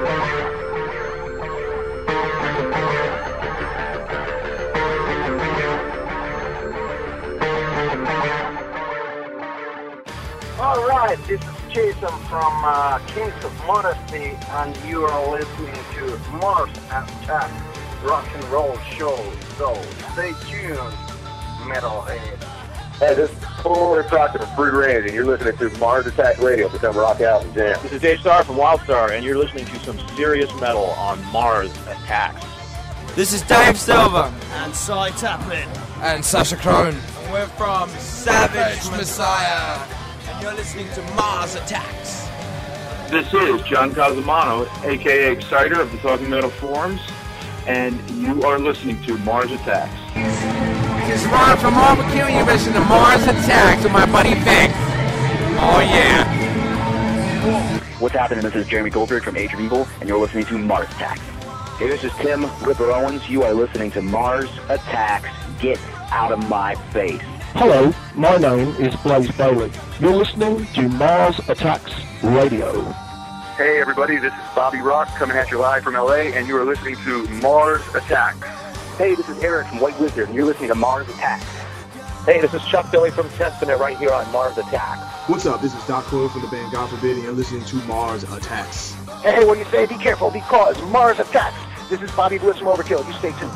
All right, this is Jason from uh, Kings of Modesty, and you are listening to Mars Attack Rock and Roll Show. So stay tuned, metalhead. Hey, this is Corey Proctor from Free Reign, and you're listening to Mars Attack Radio. Become rock out and jam. This is Dave Starr from WildeStarr, and you're listening to some serious metal on Mars Attacks. This is Dave Silver. And Cy Taplin. And Sasha Crone. And we're from Savage Messiah. And you're listening to Mars Attacks. This is John Casamano, aka Exciter of the Talking Metal Forums, and you are listening to Mars Attacks. This is Ron from Barbecue, and you're listening to Mars Attacks with my buddy Vic. Oh, yeah. What's happening? This is Jeremy Goldberg from Age of Evil, and you're listening to Mars Attacks. Hey, this is Tim Ripper Owens. You are listening to Mars Attacks. Get out of my face. Hello, my name is Blaze Bayley. You're listening to Mars Attacks Radio. Hey, everybody, this is Bobby Rock coming at you live from LA, and you are listening to Mars Attacks. Hey, this is Eric from White Wizzard, and you're listening to Mars Attacks. Hey, this is Chuck Billy from Testament right here on Mars Attacks. What's up? This is Doc Coyle from the band God Forbid, and you're listening to Mars Attacks. Hey, what do you say? Be careful because Mars Attacks. This is Bobby Blitz from Overkill. You stay tuned.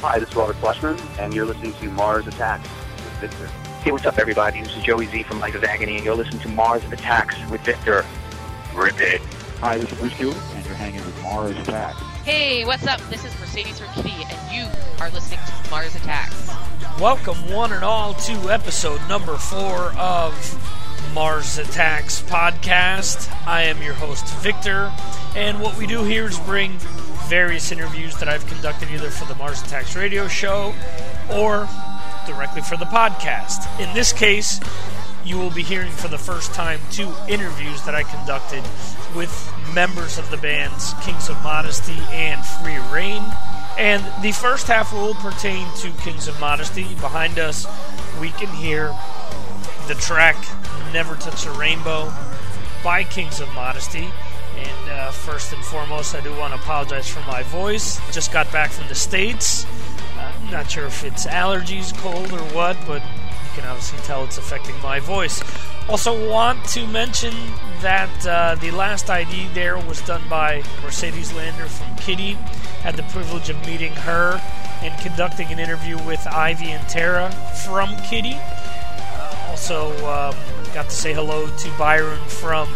Hi, this is Robert Fleischman, and you're listening to Mars Attacks with Victor. Hey, what's up, everybody? This is Joey Z from Life of Agony, and you're listening to Mars Attacks with Victor. Rip it. Hi, this is Bruce Stewart, and you're hanging with Mars Attacks. Hey, what's up? This is Mercedes Kittie, and you are listening to Mars Attacks. Welcome, one and all, to episode number four of Mars Attacks podcast. I am your host, Victor, and what we do here is bring various interviews that I've conducted either for the Mars Attacks radio show or directly for the podcast. In this case, you will be hearing for the first time two interviews that I conducted with members of the bands Kings of Modesty and Free Reign. And the first half will pertain to Kings of Modesty. Behind us, we can hear the track Never Touch a Rainbow by Kings of Modesty. And uh, first and foremost, I do want to apologize for my voice. Just got back from the States. Uh, not sure if it's allergies, cold, or what, but you can obviously tell it's affecting my voice. Also, want to mention that uh, the last ID there was done by Mercedes Lander from Kittie. Had the privilege of meeting her and conducting an interview with Ivy and Tara from Kittie. Uh, also, um, got to say hello to Byron from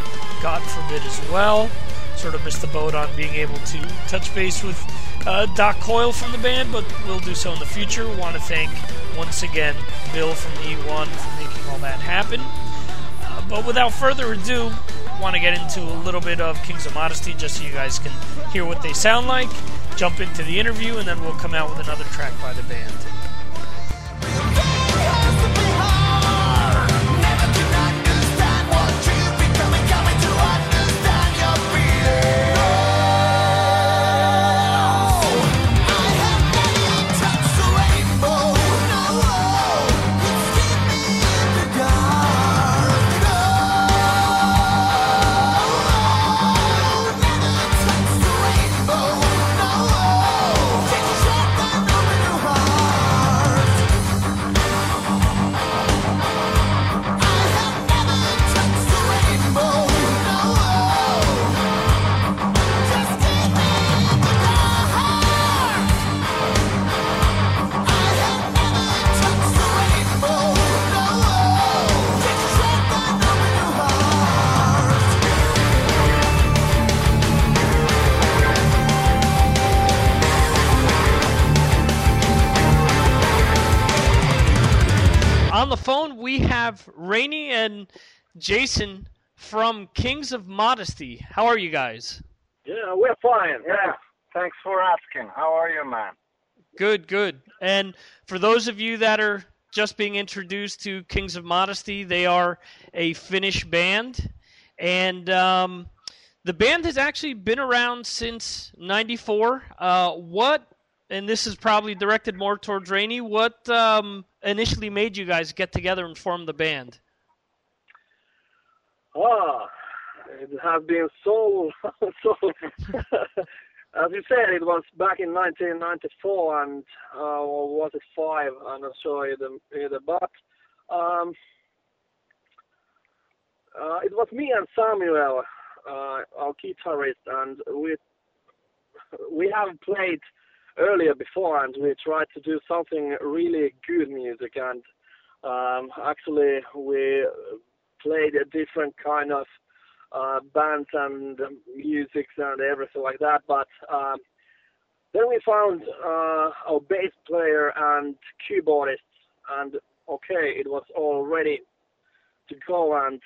God Forbid as well. Sort of missed the boat on being able to touch base with uh, Doc Coyle from the band, but we'll do so in the future. Want to thank once again Bill from E1 for making all that happen. Uh, but without further ado, want to get into a little bit of Kings of Modesty just so you guys can hear what they sound like, jump into the interview, and then we'll come out with another track by the band. Have Rainey and Jason from Kings of Modesty. How are you guys? Yeah, we're fine. Yeah. Thanks for asking. How are you, man? Good, good. And for those of you that are just being introduced to Kings of Modesty, they are a Finnish band. And um, the band has actually been around since 94. Uh, what, and this is probably directed more towards Rainey, what um, initially made you guys get together and form the band? Well, it has been so so. as you said, it was back in 1994, and uh, was it five? I'm not sure either. either but um, uh, it was me and Samuel, uh, our guitarist, and we we have played earlier beforehand, we tried to do something really good music, and um, actually we played a different kind of uh, bands and music and everything like that. But um, then we found uh, our bass player and keyboardist, and okay, it was all ready to go. And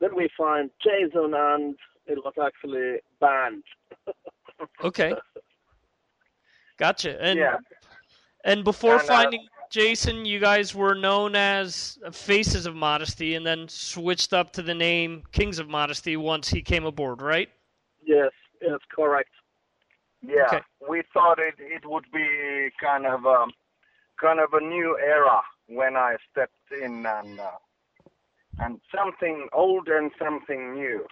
then we find Jason, and it was actually band. okay, gotcha. And yeah. and before And, uh, finding Jason, you guys were known as Faces of Modesty, and then switched up to the name Kings of Modesty once he came aboard, right? Yes, yes, correct. Yeah, Okay. we thought it it would be kind of um, kind of a new era when I stepped in and uh, and something old and something new,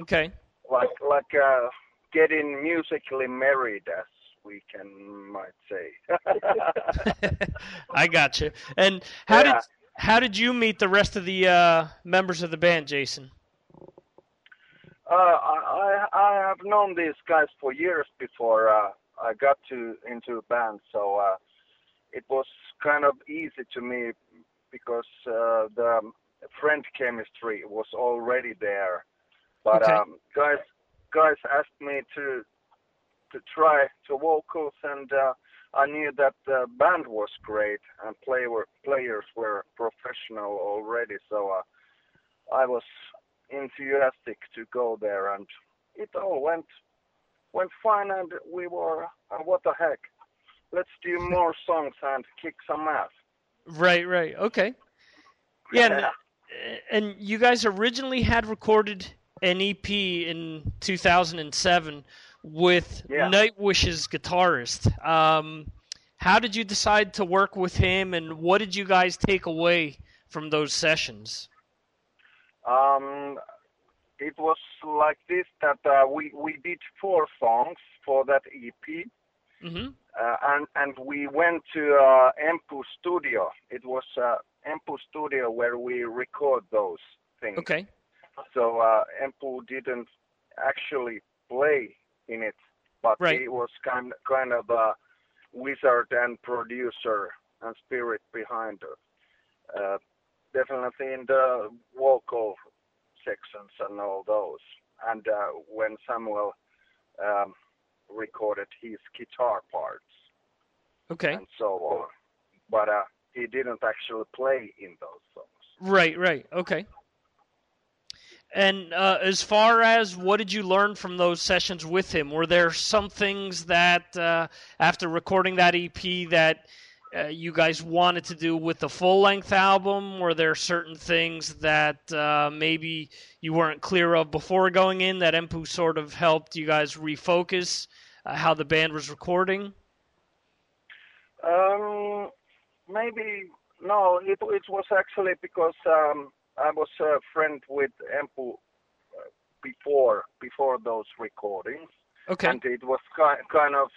Okay. like like uh, getting musically married, as we can might say. I got you. And how Yeah. did how did you meet the rest of the uh, members of the band, Jason? Uh, I, I have known these guys for years before uh, I got to into a band, so uh, it was kind of easy to me because uh, the friend chemistry was already there. But Okay. um, guys guys asked me to to try to vocals, and uh, I knew that the band was great and player players were professional already, so uh, I was enthusiastic to go there, and it all went went fine, and we were uh, what the heck? Let's do more songs and kick some ass. Right, right. Okay. Yeah, and, and you guys originally had recorded an EP in 2007 with Yeah. Nightwish's guitarist. Um, how did you decide to work with him, and what did you guys take away from those sessions? Um, it was like this that uh, we we did four songs for that EP, hmm uh, and and we went to uh, Emppu Studio. It was uh, Emppu Studio where we record those things. Okay. So uh, Emppu didn't actually play in it, but Right. he was kind kind of a wizard and producer and spirit behind it. Uh, definitely in the vocal sections and all those. And uh, when Samuel um, recorded his guitar parts Okay. and so on, but uh, he didn't actually play in those songs. Right, right. Okay. And uh, as far as what did you learn from those sessions with him? Were there some things that uh, after recording that EP that uh, you guys wanted to do with the full length album? Were there certain things that uh, maybe you weren't clear of before going in that Emppu sort of helped you guys refocus uh, how the band was recording? Um, maybe no. It it was actually because um, I was a friend with Emppu uh, before before those recordings, Okay. and it was ki- kind of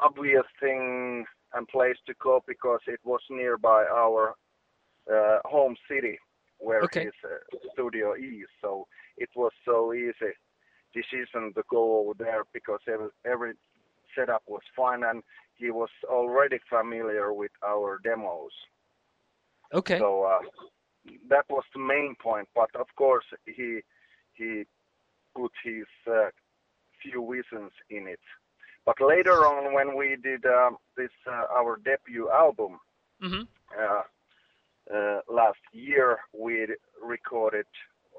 obvious thing and place to go because it was nearby our uh, home city where Okay. his uh, studio is. So it was so easy decision to go over there because every, every setup was fine and he was already familiar with our demos. Okay. So uh, that was the main point. But of course, he he put his uh, few reasons in it. But later on, when we did um, this uh, our debut album hmm uh, uh, last year, we recorded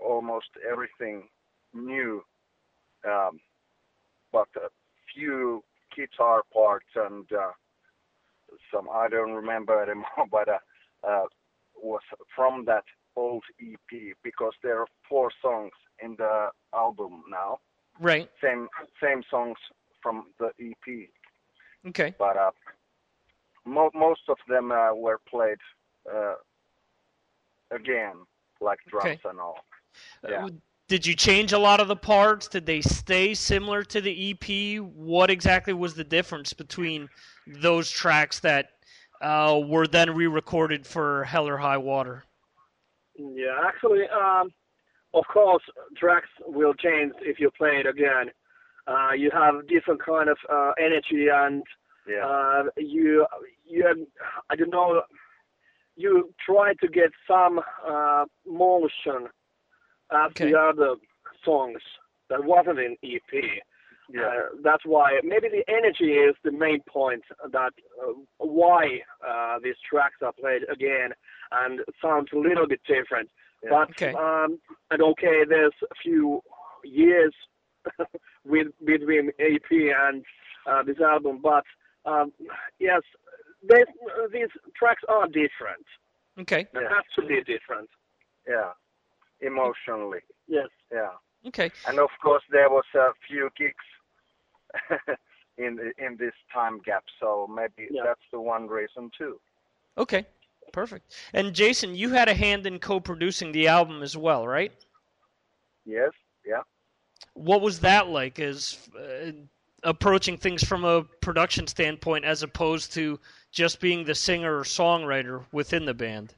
almost everything new, um, but a few guitar parts and uh, some I don't remember anymore, but uh, uh, was from that old EP because there are four songs in the album now. Right. Same same songs from the EP, Okay. but uh, mo- most of them uh, were played uh, again, like drums Okay. and all. Uh, Yeah. did you change a lot of the parts? Did they stay similar to the EP? What exactly was the difference between those tracks that uh, were then re-recorded for Hell or High Water? Yeah, actually, um, of course, tracks will change if you play it again. Uh, you have different kind of uh, energy and Yeah. uh, you you I don't know you try to get some uh, motion at the other songs that wasn't in EP. Yeah. Uh, that's why maybe the energy is the main point that uh, why uh, these tracks are played again and sounds a little bit different. But Okay. um, and okay, there's a few years with between AP and uh, this album, but um, yes, they, these tracks are different. Okay. They have to be different. Yeah. Emotionally. Yes. Yeah. Okay. And of course, there was a few gigs in in this time gap, so maybe that's the one reason too. Okay. Perfect. And Jason, you had a hand in co-producing the album as well, right? Yes. Yeah. What was that like? As uh, approaching things from a production standpoint, as opposed to just being the singer or songwriter within the band?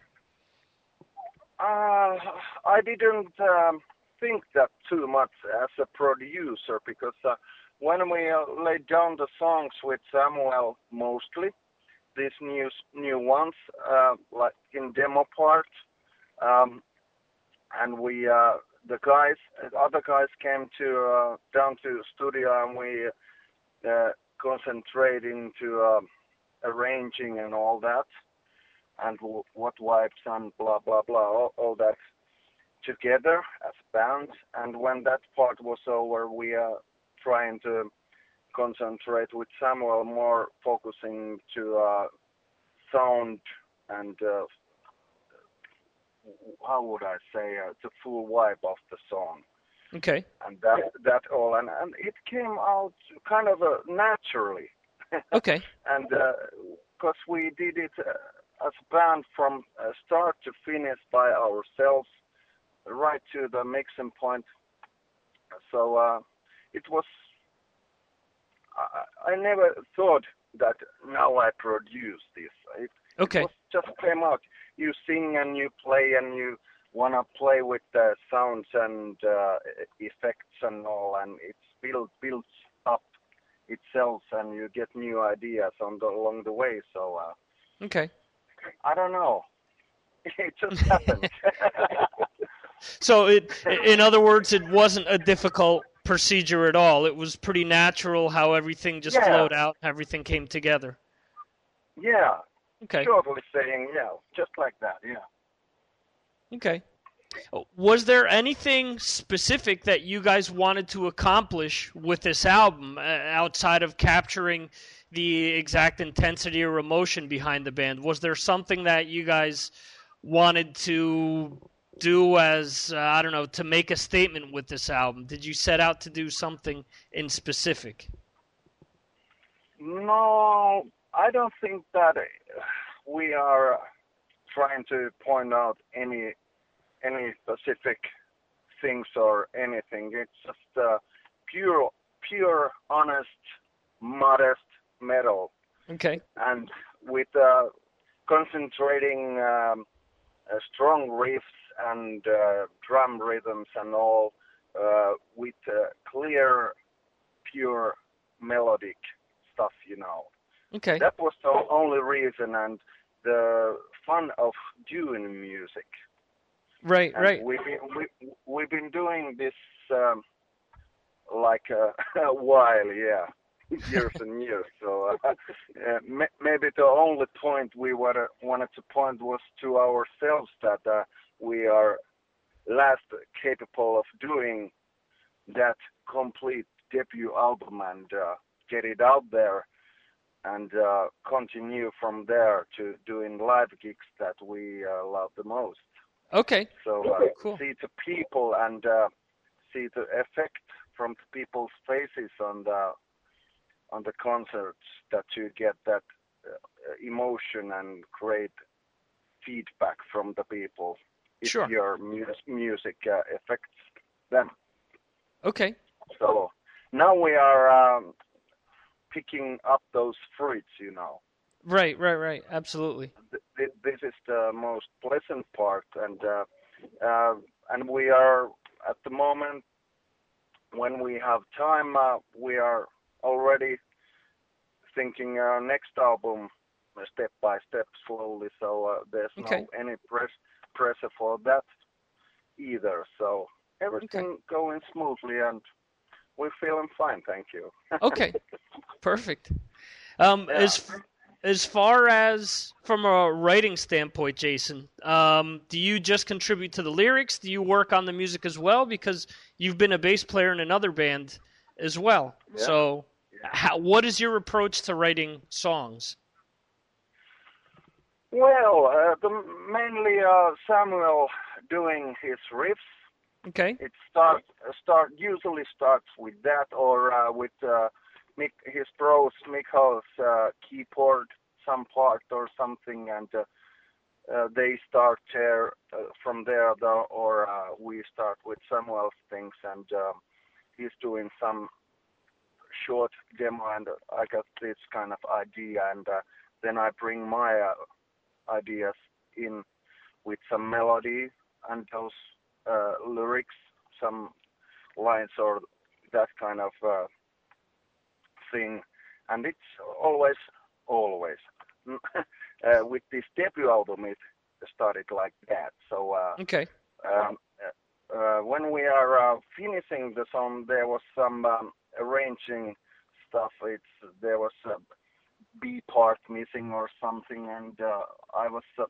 Uh, I didn't um, think that too much as a producer because uh, when we uh, laid down the songs with Samuel mostly, these new new ones uh, like in demo part, um, and we uh, the guys other guys came to uh, down to studio and we uh, to um, arranging and all that and w- what wipes and blah blah blah all, all that together as band. And when that part was over we are trying to concentrate with Samuel more focusing to uh, sound and uh, how would I say uh, the full vibe of the song Okay. and that that all and, and it came out kind of uh, naturally Okay. and because we did it uh, as a band from uh, start to finish by ourselves, right to the mixing point. So uh, it was. I, I never thought that now I produce this. It, Okay. it just came out. You sing and you play and you wanna play with the sounds and uh, effects and all, and it's built builds up itself, and you get new ideas on the along the way. So uh, Okay. I don't know. It just happened. So it, in other words, it wasn't a difficult procedure at all. It was pretty natural how everything just Yeah. flowed out, everything came together. yeah. Okay. Shortly saying, yeah, just like that. Yeah. Okay. Was there anything specific that you guys wanted to accomplish with this album uh, outside of capturing the exact intensity or emotion behind the band? Was there something that you guys wanted to do as uh, I don't know to make a statement with this album? Did you set out to do something in specific? No, I don't think that we are trying to point out any any specific things or anything. It's just uh, pure, pure, honest, modest metal, Okay. and with uh, concentrating um, uh, strong riffs and uh, drum rhythms and all, uh, with uh, clear, pure melodic stuff, you know. Okay. That was the only reason and the fun of doing music. Right. And Right. We've been, we, we've been doing this um, like a, a while, yeah, years and years. So uh, uh, maybe the only point we were, wanted to point was to ourselves that uh, we are last capable of doing that complete debut album and uh, get it out there and uh, continue from there to doing live gigs that we uh, love the most. Okay. So uh, Cool. see the people and uh, see the effect from the people's faces on the on the concerts that you get that uh, emotion and great feedback from the people if Sure. your mu- music uh, affects then. Okay. So now we are um, picking up those fruits, you know. Right, right, right. Absolutely. Th- This is the most pleasant part, and uh, uh, and we are at the moment when we have time, uh, we are already thinking our next album uh, step by step, slowly. So uh, there's Okay. no any press pressure for that either. So everything going smoothly, and we're feeling fine. Thank you. Okay. Perfect. Um, As as far as from a writing standpoint, Jason, um, do you just contribute to the lyrics? Do you work on the music as well? Because you've been a bass player in another band as well. Yeah. So, how, what is your approach to writing songs? Well, uh, the, mainly uh, Samuel doing his riffs. Okay. It start uh, start usually starts with that or uh, with uh, Mick, his pros Mikhal's uh, keyboard some part or something, and uh, uh, they start there uh, from there, though, or uh, we start with Samuel's things, and um he's doing some short demo, and I got this kind of idea, and uh, then I bring my uh, ideas in with some melody and those uh, lyrics, some lines or that kind of uh, thing. And it's always, always. uh, with this debut album, it started like that. So uh, Okay. um, uh, uh, when we are uh, finishing the song, there was some um, arranging stuff. It's there was a B part missing or something, and uh, I was uh,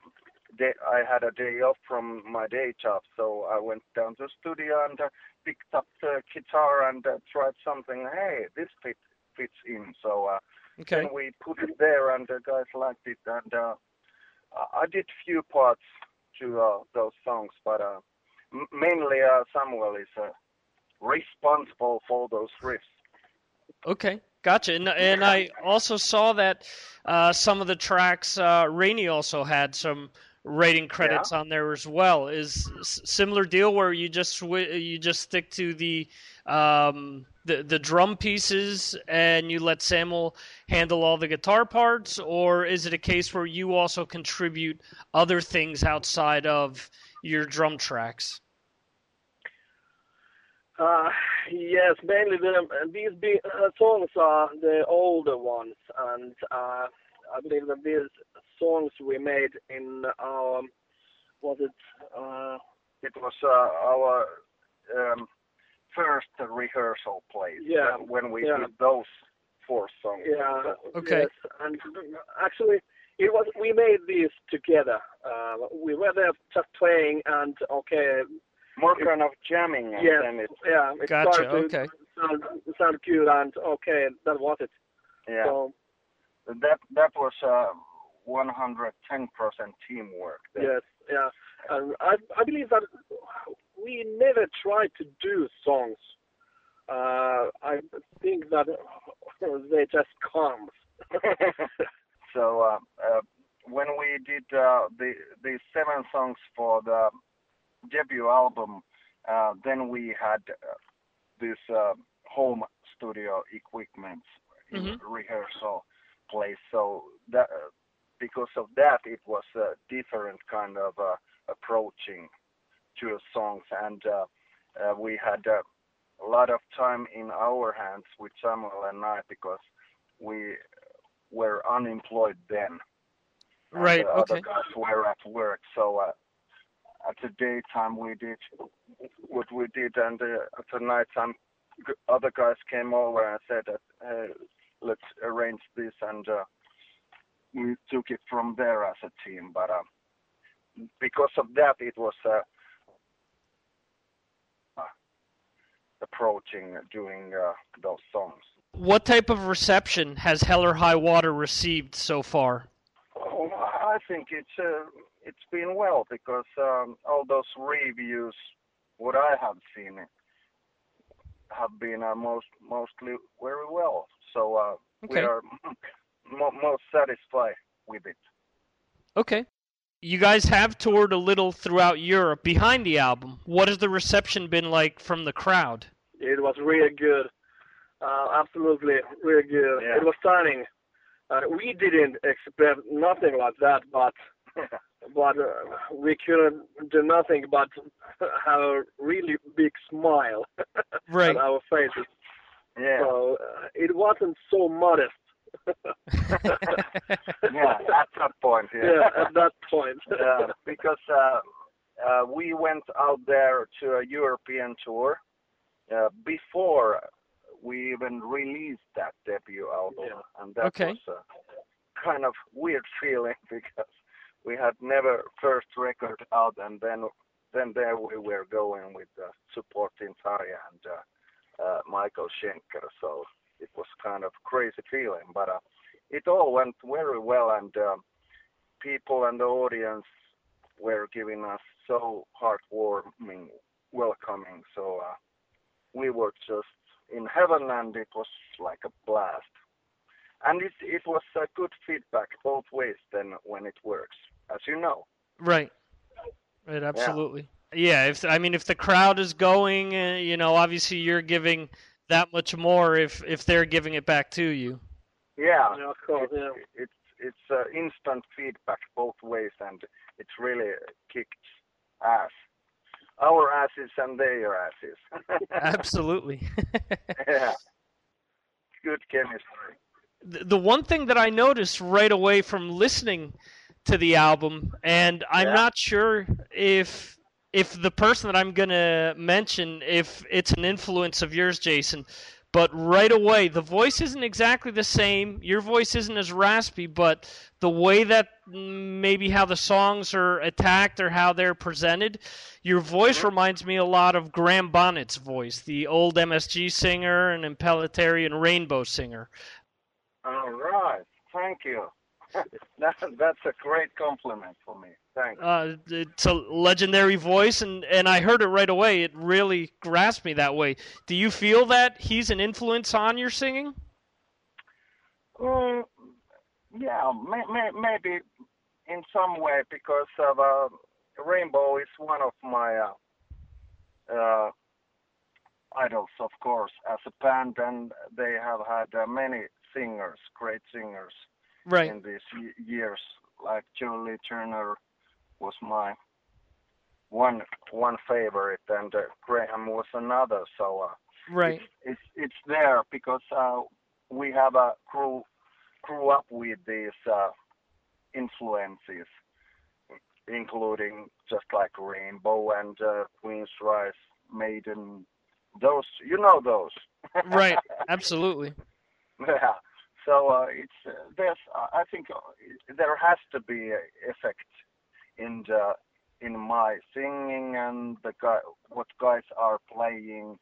day, I had a day off from my day job, so I went down to the studio and uh, picked up the guitar and uh, tried something. Hey, this fit, fits in. So uh, Okay. then we put it there, and the guys liked it, and uh, I did few parts to uh, those songs, but uh, m- mainly uh, Samuel is uh, responsible for those riffs. Okay, gotcha. And, and I also saw that uh, some of the tracks, uh, Rainey also had some writing credits on there as well. Is similar deal where you just swi- you just stick to the um, the the drum pieces and you let Samuel handle all the guitar parts, or is it a case where you also contribute other things outside of your drum tracks? Uh, yes, mainly the, these big, uh, songs are the older ones, and uh, I believe that these songs we made in our was it? Uh, It was uh, our um, first rehearsal place Yeah, when- when we yeah. did those four songs. yeah. Okay. Yes, and actually, it was we made these together. Uh, we were there just playing, and okay. More kind of jamming, and Yes, then it yeah. It Gotcha, started okay. Sound, sound good, and okay, that was it. yeah. So that that was uh, 110% teamwork. there. Yes, yeah. And I I believe that we never tried to do songs. Uh, I think that they just come. so uh, uh, when we did uh, the the seven songs for the debut album, uh, then we had uh, this uh, home studio equipment Mhm. rehearsal place. So that uh, because of that, it was a different kind of uh, approaching to songs, and uh, uh, we had a lot of time in our hands with Samuel and I because we were unemployed then. Right, the other guys were at work, so uh, at the daytime we did what we did, and uh, at the nighttime g- other guys came over and said that hey, let's arrange this, and uh, we took it from there as a team. But uh, because of that, it was uh, uh, approaching doing uh, those songs. What type of reception has Hell or High Water received so far? Oh, I think it's uh, it's been well because um, all those reviews, what I have seen, have been uh, most mostly very well. So uh, we are mo- most satisfied with it. Okay. you guys have toured a little throughout Europe behind the album. What has the reception been like from the crowd? It was really good. Uh, absolutely, really good. Yeah. It was stunning. Uh, we didn't expect nothing like that, but but uh, we couldn't do nothing but have a really big smile Right. on our faces. Yeah. So uh, it wasn't so modest. yeah, at that point. Yeah, Yeah, at that point. uh, because uh, uh, we went out there to a European tour uh, before we even released that debut album, and that Okay. was a kind of weird feeling because we had never first record out, and then then there we were going with uh, supporting Tarja and uh, uh, Michael Schenker, so it was kind of crazy feeling, but uh, it all went very well, and um, people and the audience were giving us so heartwarming welcoming. So uh, we were just in heaven, and it was like a blast. And it it was a good feedback both ways. Then when it works, as you know. Right. Right. Absolutely. Yeah. if I mean, if the crowd is going, uh, you know, obviously you're giving that much more if if they're giving it back to you. Yeah, Yeah, of course, It- yeah. It's it's uh, instant feedback both ways, and it's really kicked ass. Our asses and their asses. Absolutely. yeah. Good chemistry. the the one thing that I noticed right away from listening to the album, and I'm Yeah. not sure if if the person that I'm gonna mention if it's an influence of yours, Jason, but right away the voice isn't exactly the same. Your voice isn't as raspy, but the way that mm, maybe how the songs are attacked or how they're presented, your voice reminds me a lot of Graham Bonnet's voice, the old MSG singer and Impellitteri and Rainbow singer. All right. Thank you. that, that's a great compliment for me. Thanks. Uh, it's a legendary voice, and, and I heard it right away. It really grasped me that way. Do you feel that he's an influence on your singing? Mm, yeah, may, may, maybe in some way because of uh, Rainbow is one of my uh, uh, idols, of course, as a band, and they have had uh, many singers, great singers, Right. in these years. Like Joe Lynn Turner was my one one favorite, and uh, Graham was another. So uh, Right. it's it's there because uh, we have a grew grew up with these uh, influences, including just like Rainbow and uh, Queen's Rise, Maiden, those you know those. Right. Absolutely. yeah. So uh, it's uh, there's I think uh, there has to be a effect in the in my singing and the guy what guys are playing.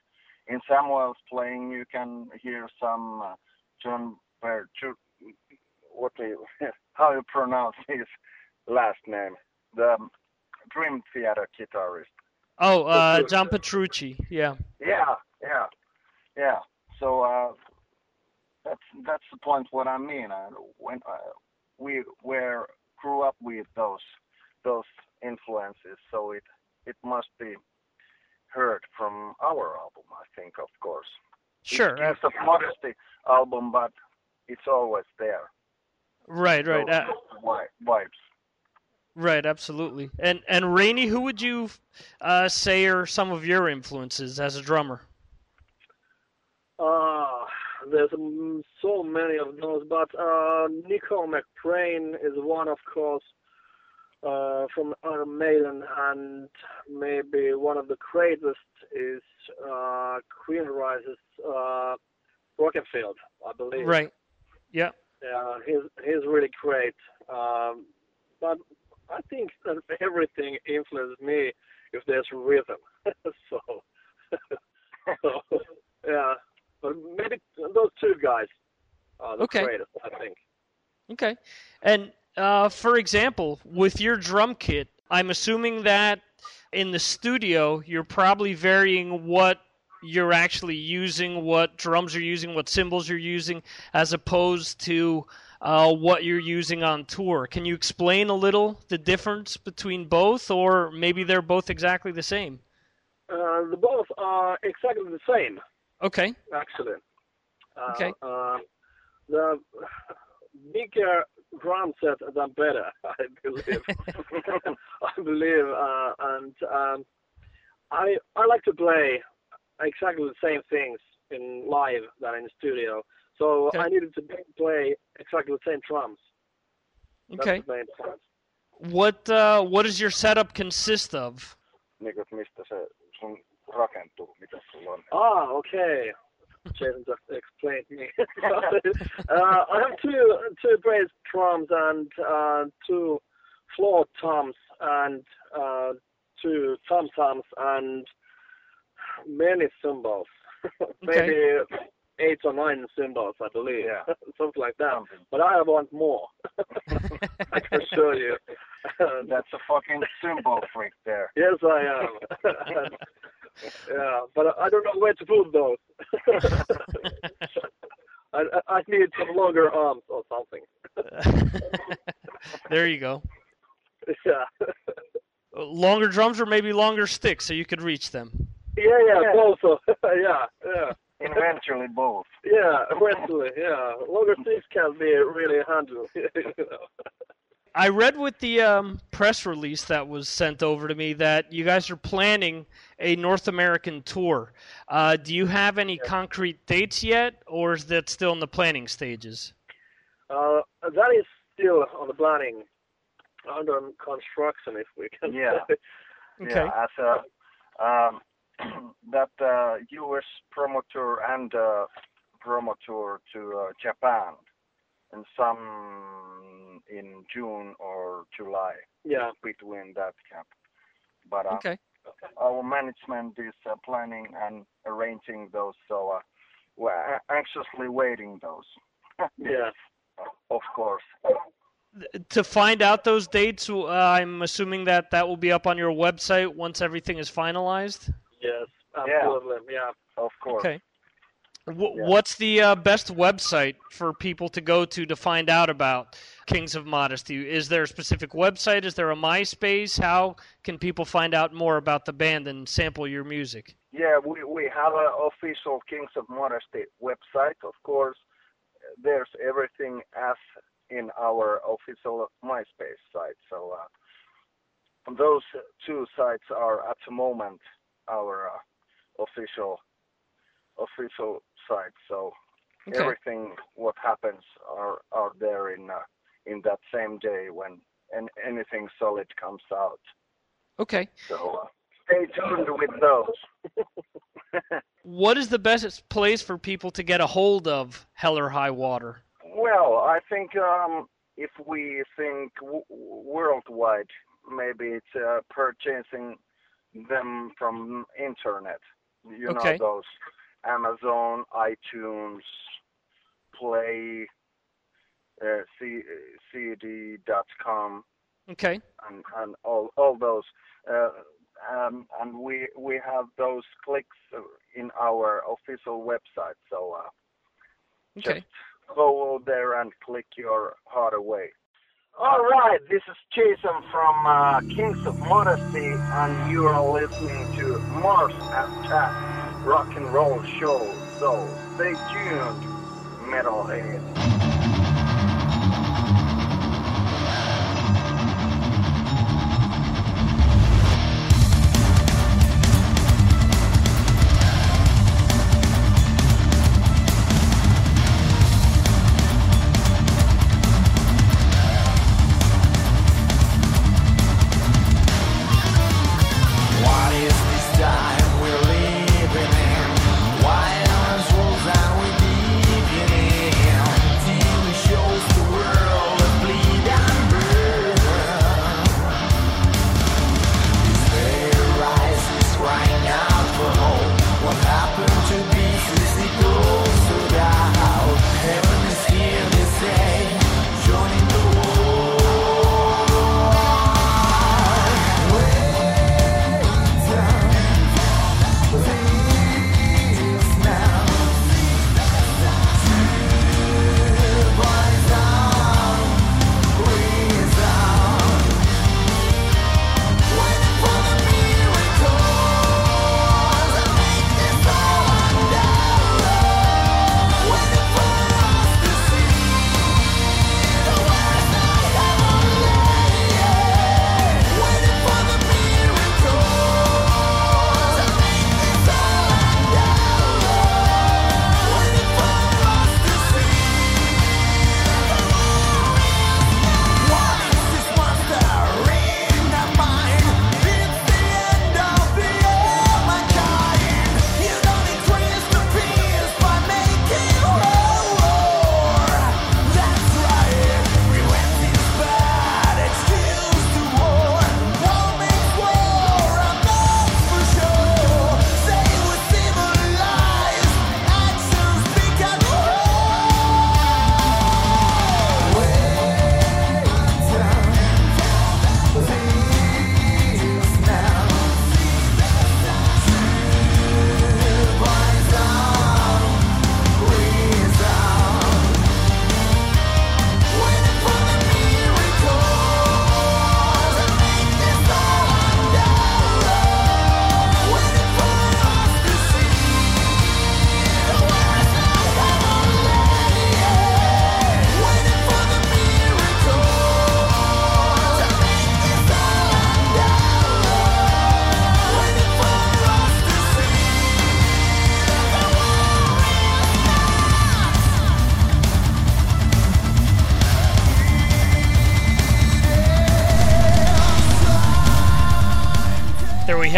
In Samuel's playing, you can hear some uh, John Ber- what do you, how you pronounce his last name, the Dream Theater guitarist. Oh, uh, John Petrucci. Yeah. Yeah, yeah, yeah. So uh, that's that's the point. What I mean, uh, when uh, we were grew up with those those influences, so it it must be heard from our album. I think, of course. Sure. It's a modesty album, but it's always there. Right. Right. Those Uh, vibes. right. Absolutely. And and Rainey, who would you uh, say are some of your influences as a drummer? Uh, there's mm, so many of those, but uh, Nicko McBrain is one, of course, uh, from Maiden, and maybe one of the greatest is uh, Queensrÿche's uh, Rockenfield, I believe. Right. Yeah. Yeah, he's he's really great. Um, but I think that everything influences me if there's rhythm. so, so yeah, but maybe those two guys are the Okay. greatest. I think. Okay. And uh, for example, with your drum kit, I'm assuming that in the studio you're probably varying what you're actually using, what drums you're using, what cymbals you're using, as opposed to uh, what you're using on tour. Can you explain a little the difference between both, or maybe they're both exactly the same? Uh, the both are exactly the same. Okay. Actually. Uh, Okay. Uh, the bigger drum set the better, I believe. I believe, uh, and um, I I like to play exactly the same things in live than in studio. So Okay. I needed to play exactly the same drums. That's Okay. the main point. What uh, what does your setup consist of? Niin mistä se sun rakentuu, mitä sulla on. Ah, okay. Jason just explained me. uh, I have two two bass drums and uh, two floor toms and uh, two tom toms and many cymbals. Maybe eight or nine cymbals, I believe. yeah. Something like that. But I want more. I can show you. That's a fucking cymbal freak there. Yes, I am. yeah, but I don't know where to put those. I, I I need some longer arms or something. There you go. Yeah. Uh, longer drums or maybe longer sticks so you could reach them. Yeah, yeah, also. yeah, yeah. Eventually both. Yeah, eventually, yeah. Longer sticks can be really handy. you know. I read with the um, press release that was sent over to me that you guys are planning a North American tour. Uh, do you have any concrete dates yet, or is that still in the planning stages? Uh, that is still on the planning, under construction, if we can Yeah. say. Yeah, as a um, that uh, U.S. promoter and uh, promoter to uh, Japan, and some in June or July. Yeah. Between that gap, but uh, Okay. our management is uh, planning and arranging those, so uh, we're anxiously waiting those. Yeah. Of course. To find out those dates, uh, I'm assuming that that will be up on your website once everything is finalized. Yes, absolutely. Yeah. Of course. Okay. W- What's the uh, best website for people to go to to find out about Kings of Modesty? Is there a specific website? Is there a MySpace? How can people find out more about the band and sample your music? Yeah, we, we have an official Kings of Modesty website, of course. There's everything as in our official MySpace site. So uh, those two sites are at the moment our uh, official official sites. So Okay. everything what happens are are there in uh, in that same day when and anything solid comes out. Okay. So uh, stay tuned with those. What is the best place for people to get a hold of Hell or High Water? Well, I think um, if we think w- worldwide, maybe it's uh, purchasing them from internet. You Okay. know those Amazon, iTunes, Play, uh, C- CD.com, Okay. and, and all all those. Uh, um, and we we have those clicks in our official website. So uh, Okay. just go there and click your heart away. All right, this is Jason from uh, Kings of Modesty, and you are listening to Mars Attack Rock and Roll Show. So stay tuned, metalhead.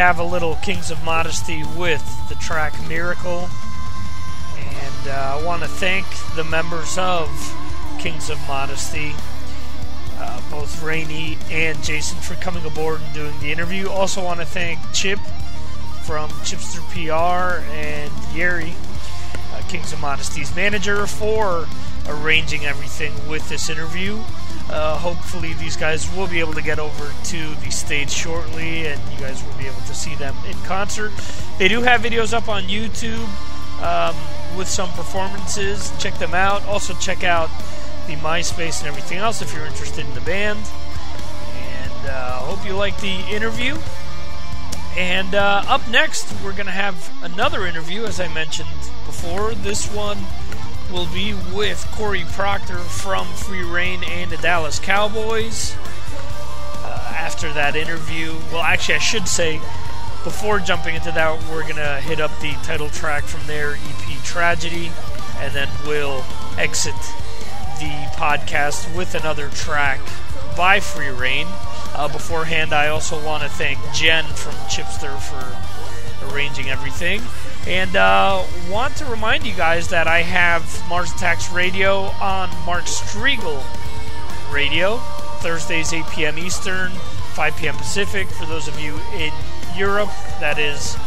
Have a little Kings of Modesty with the track Miracle. And uh, I want to thank the members of Kings of Modesty, uh, both Rainey and Jason, for coming aboard and doing the interview. Also, want to thank Chip from Chipster PR and Yeri, uh, Kings of Modesty's manager, for arranging everything with this interview. Uh, hopefully, these guys will be able to get over to the stage shortly, and you guys will be able to see them in concert. They do have videos up on YouTube um, with some performances. Check them out. Also, check out the MySpace and everything else if you're interested in the band. And uh, hope you like the interview. And uh, up next, we're going to have another interview, as I mentioned before. This one will be with Cory Procter from Free Reign and the Dallas Cowboys. Uh, after that interview, well, actually, I should say, before jumping into that, we're going to hit up the title track from their EP Tragedy, and then we'll exit the podcast with another track by Free Reign. Uh, beforehand, I also want to thank Jen from Chipster for arranging everything. And uh, want to remind you guys that I have Mars Attacks Radio on Mark Strigl Radio, Thursdays 8 p.m. Eastern, 5 p.m. Pacific. For those of you in Europe, that is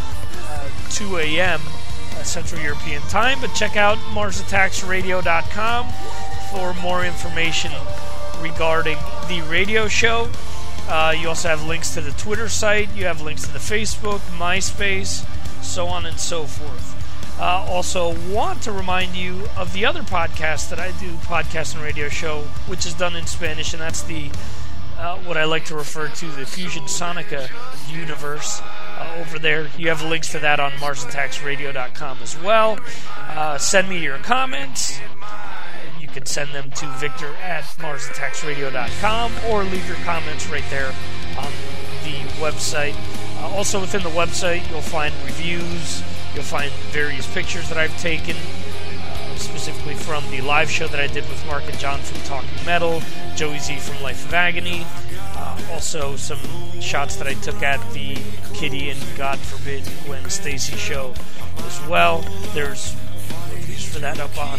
uh, 2 a.m. Uh, Central European time. But check out MarsAttacksRadio.com for more information regarding the radio show. Uh, you also have links to the Twitter site, you have links to the Facebook, MySpace, so on and so forth. Uh, also, want to remind you of the other podcast that I do, podcast and radio show, which is done in Spanish, and that's the uh, what I like to refer to the Fusion Sonica universe. Uh, over there, you have links to that on MarsAttacksRadio.com as well. Uh, send me your comments. You can send them to Victor at MarsAttacksRadio.com or leave your comments right there on the website. Uh, also, within the website, you'll find reviews, you'll find various pictures that I've taken, uh, specifically from the live show that I did with Mark and John from Talking Metal, Joey Z from Life of Agony, uh, also some shots that I took at the Kittie and God forbid Gwen Stacy show as well. There's reviews for that up on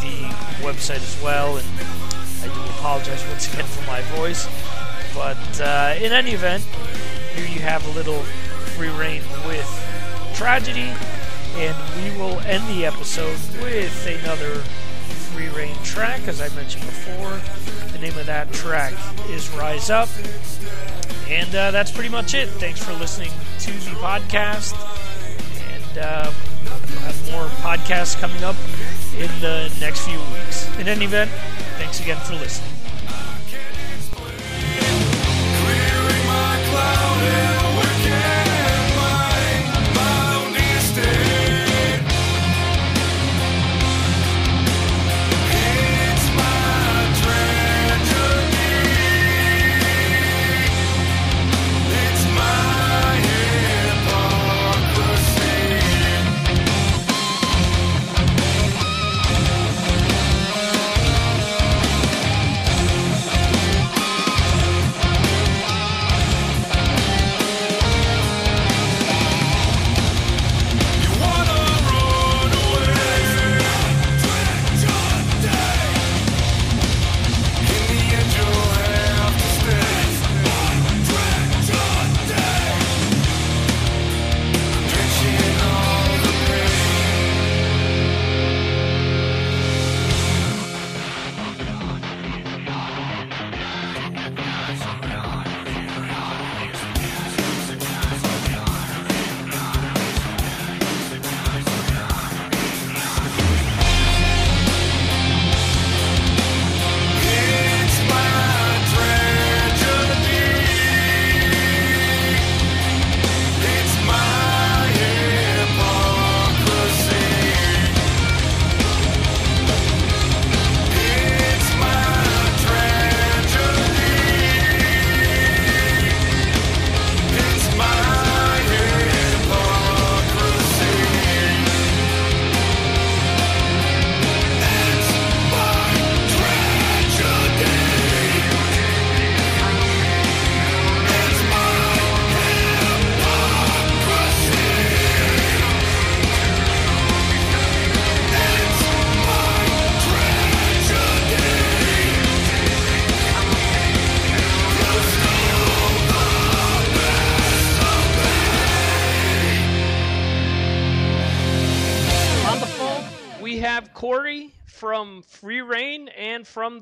the website as well, and I do apologize once again for my voice. But uh, in any event, here you have a little Free Reign with tragedy, and we will end the episode with another Free Reign track, as I mentioned before. The name of that track is Rise Up. And uh, that's pretty much it. Thanks for listening to the podcast. And uh, we'll have more podcasts coming up in the next few weeks. In any event, thanks again for listening.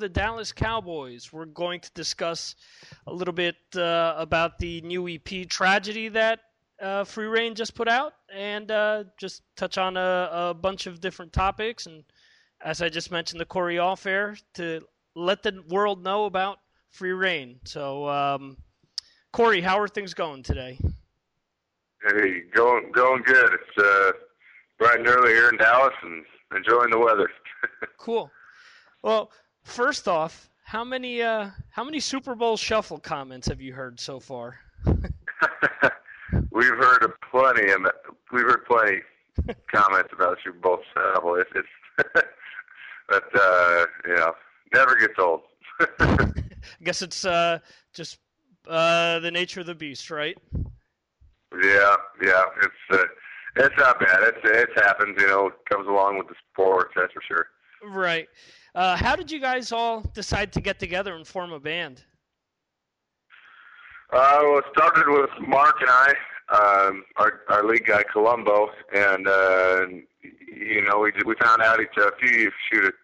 The Dallas Cowboys. We're going to discuss a little bit uh, about the new EP Tragedy that uh, Free Reign just put out, and uh, just touch on a, a, bunch of different topics. And as I just mentioned, the Cory Off Air to let the world know about Free Reign. So, um, Cory, how are things going today? Hey, going going good. It's uh, bright and early here in Dallas, and enjoying the weather. cool. Well, first off, how many uh, how many Super Bowl shuffle comments have you heard so far? we've heard plenty, and we've heard plenty comments about Super Bowl shuffle. It's, it's but uh, you know, never gets old. I guess it's uh, just uh, the nature of the beast, right? Yeah, yeah. It's uh, it's not bad. It's it's happens. You know, it comes along with the sports. That's for sure. Right. Uh, how did you guys all decide to get together and form a band? Uh, well, it started with Mark and I, um, our our lead guy Colombo, and uh, you know we we found out each a few shoot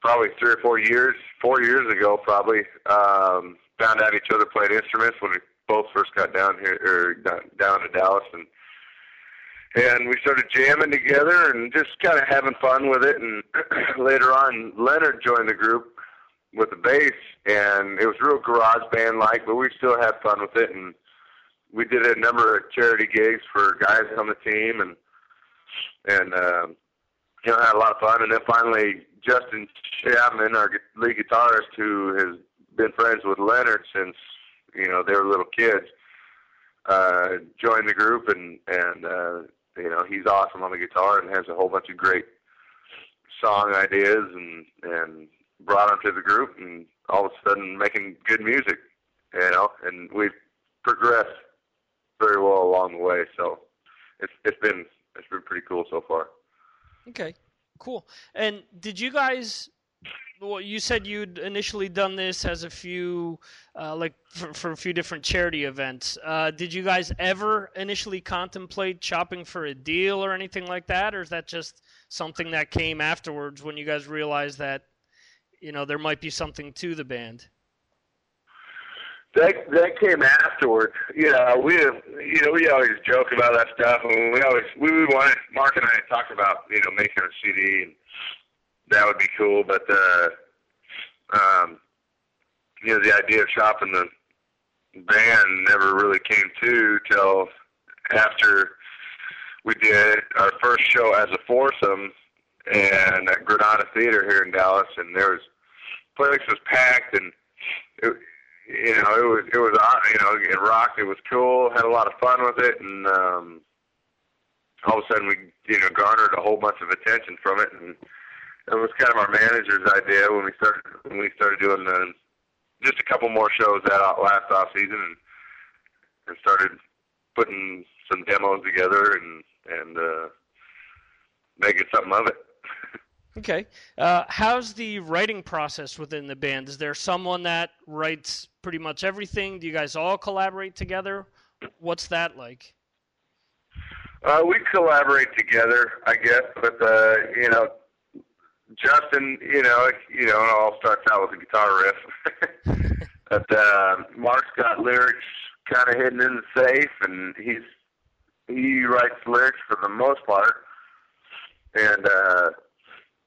probably three or four years, four years ago probably. Um, found out each other played instruments when we both first got down here or down to Dallas, and and we started jamming together and just kind of having fun with it. And later on, Leonard joined the group with the bass, and it was real garage band like, but we still had fun with it. And we did a number of charity gigs for guys on the team, and and um, you know had a lot of fun. And then finally, Justin Chapman, our lead guitarist, who has been friends with Leonard since you know they were little kids, uh, joined the group, and and uh, you know he's awesome on the guitar and has a whole bunch of great song ideas and and brought him to the group and all of a sudden making good music you know and we've progressed very well along the way. So it's it's been it's been pretty cool so far. Okay cool. And did you guys well, you said you'd initially done this as a few, uh, like for, for, a few different charity events. Uh, did you guys ever initially contemplate shopping for a deal or anything like that, or is that just something that came afterwards when you guys realized that, you know, there might be something to the band? That that came afterwards. You know, we you know we always joke about that stuff, and we always we, we wanted Mark and I talked about you know making a CD and that would be cool. But uh, um, you know, the idea of shopping the band never really came to till after we did our first show as a foursome and at Granada Theater here in Dallas, and there was place was packed, and it, you know it was it was uh, you know it rocked. It was cool. Had a lot of fun with it, and um, all of a sudden we you know garnered a whole bunch of attention from it, and it was kind of our manager's idea when we started when we started doing the just a couple more shows that last off season and, and started putting some demos together and and uh, making something of it. okay, uh, how's the writing process within the band? Is there someone that writes pretty much everything? Do you guys all collaborate together? What's that like? Uh, we collaborate together, I guess, but uh, you know, Justin, you know, you know, it all starts out with a guitar riff. but uh, Mark's got lyrics kind of hidden in the safe, and he's he writes lyrics for the most part. And uh,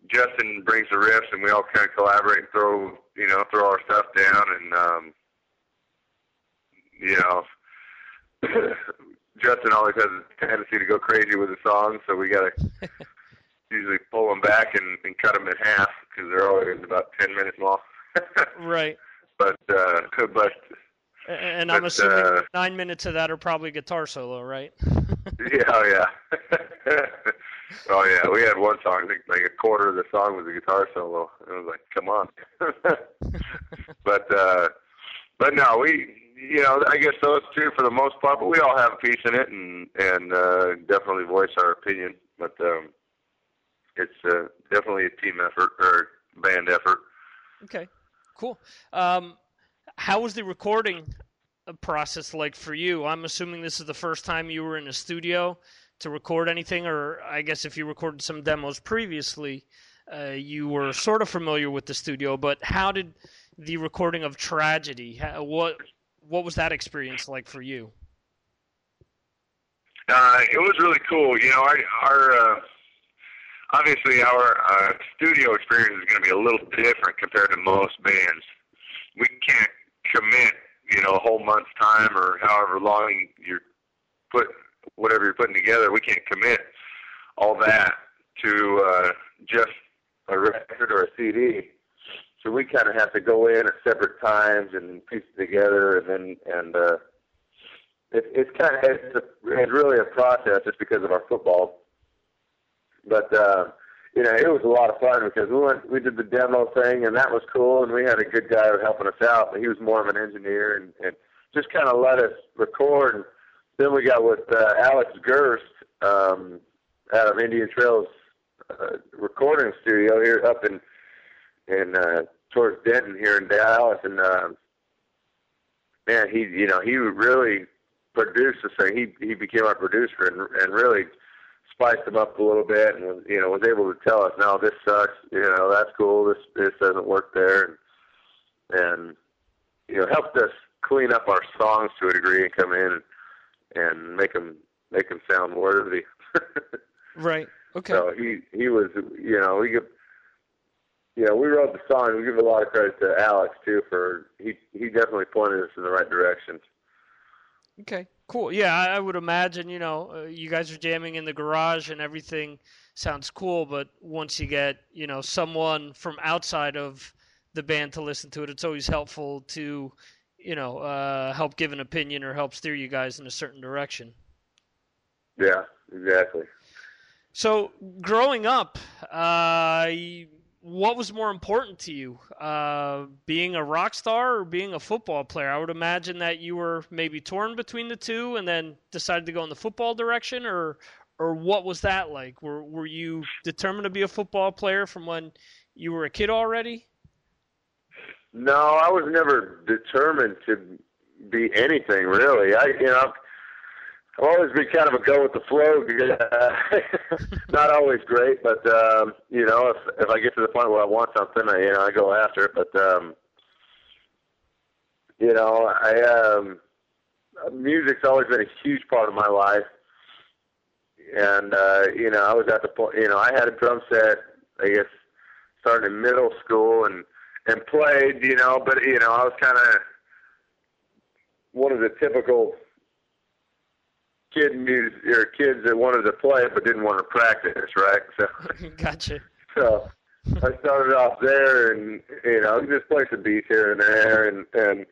Justin brings the riffs, and we all kind of collaborate and throw, you know, throw our stuff down, and um, you know. Justin always has a tendency to go crazy with the songs, so we gotta usually pull them back and, and cut them in half because they're always about ten minutes long. right. But uh, but and I'm assuming uh, nine minutes of that are probably guitar solo, right? yeah, oh yeah. oh yeah, we had one song. I think like a quarter of the song was a guitar solo. It was like, come on. but uh, but no, we you know I guess those two for the most part, but we all have a piece in it and and uh, definitely voice our opinion. But um, it's uh, definitely a team effort or band effort. Okay, cool. Um, how was the recording process like for you? I'm assuming this is the first time you were in a studio to record anything, or I guess if you recorded some demos previously, uh, you were sort of familiar with the studio. But how did the recording of Tragedy? How, what what was that experience like for you? Uh, it was really cool. You know, our, our uh, obviously our uh, studio experience is going to be a little different compared to most bands. We can't commit, you know, a whole month's time or however long you're put whatever you're putting together. We can't commit all that to uh, just a record or a CD. So we kind of have to go in at separate times and piece it together, and then and uh, it, it's kind of it's, a, it's really a process just because of our football. But uh, you know, it was a lot of fun because we went we did the demo thing, and that was cool, and we had a good guy helping us out, but he was more of an engineer and, and just kind of let us record. And then we got with uh, Alex Gerst um, out of Indian Trails uh, recording studio here up in in uh, towards Denton here in Dallas, and uh, man, he you know he really produced this thing. He he became our producer and and really spiced them up a little bit, and was you know was able to tell us, no, this sucks. You know that's cool. This this doesn't work there, and, and you know helped us clean up our songs to a degree and come in and and make them make them sound worthy. right. Okay. So he he was you know we give you know we wrote the song. We give a lot of credit to Alex too for he he definitely pointed us in the right direction. Okay, cool. Yeah, I, would imagine you know uh, you guys are jamming in the garage and everything sounds cool, but once you get you know someone from outside of the band to listen to it, it's always helpful to you know uh, help give an opinion or help steer you guys in a certain direction. Yeah, exactly. So, growing up, uh, what was more important to you, uh, being a rock star or being a football player? I would imagine that you were maybe torn between the two, and then decided to go in the football direction, or or what was that like? Were were you determined to be a football player from when you were a kid already? No, I was never determined to be anything really. I you know I've always been kind of a go with the flow. Uh, not always great, but um, you know, if if I get to the point where I want something, I, you know, I go after it. But um, you know, I um, music's always been a huge part of my life, and uh, you know, I was at the point. You know, I had a drum set. I guess starting in middle school and and played. You know, but you know, I was kind of one of the typical kid music or kids that wanted to play but didn't want to practice, right? So gotcha. So I started off there, and you know, just play some beats here and there, and and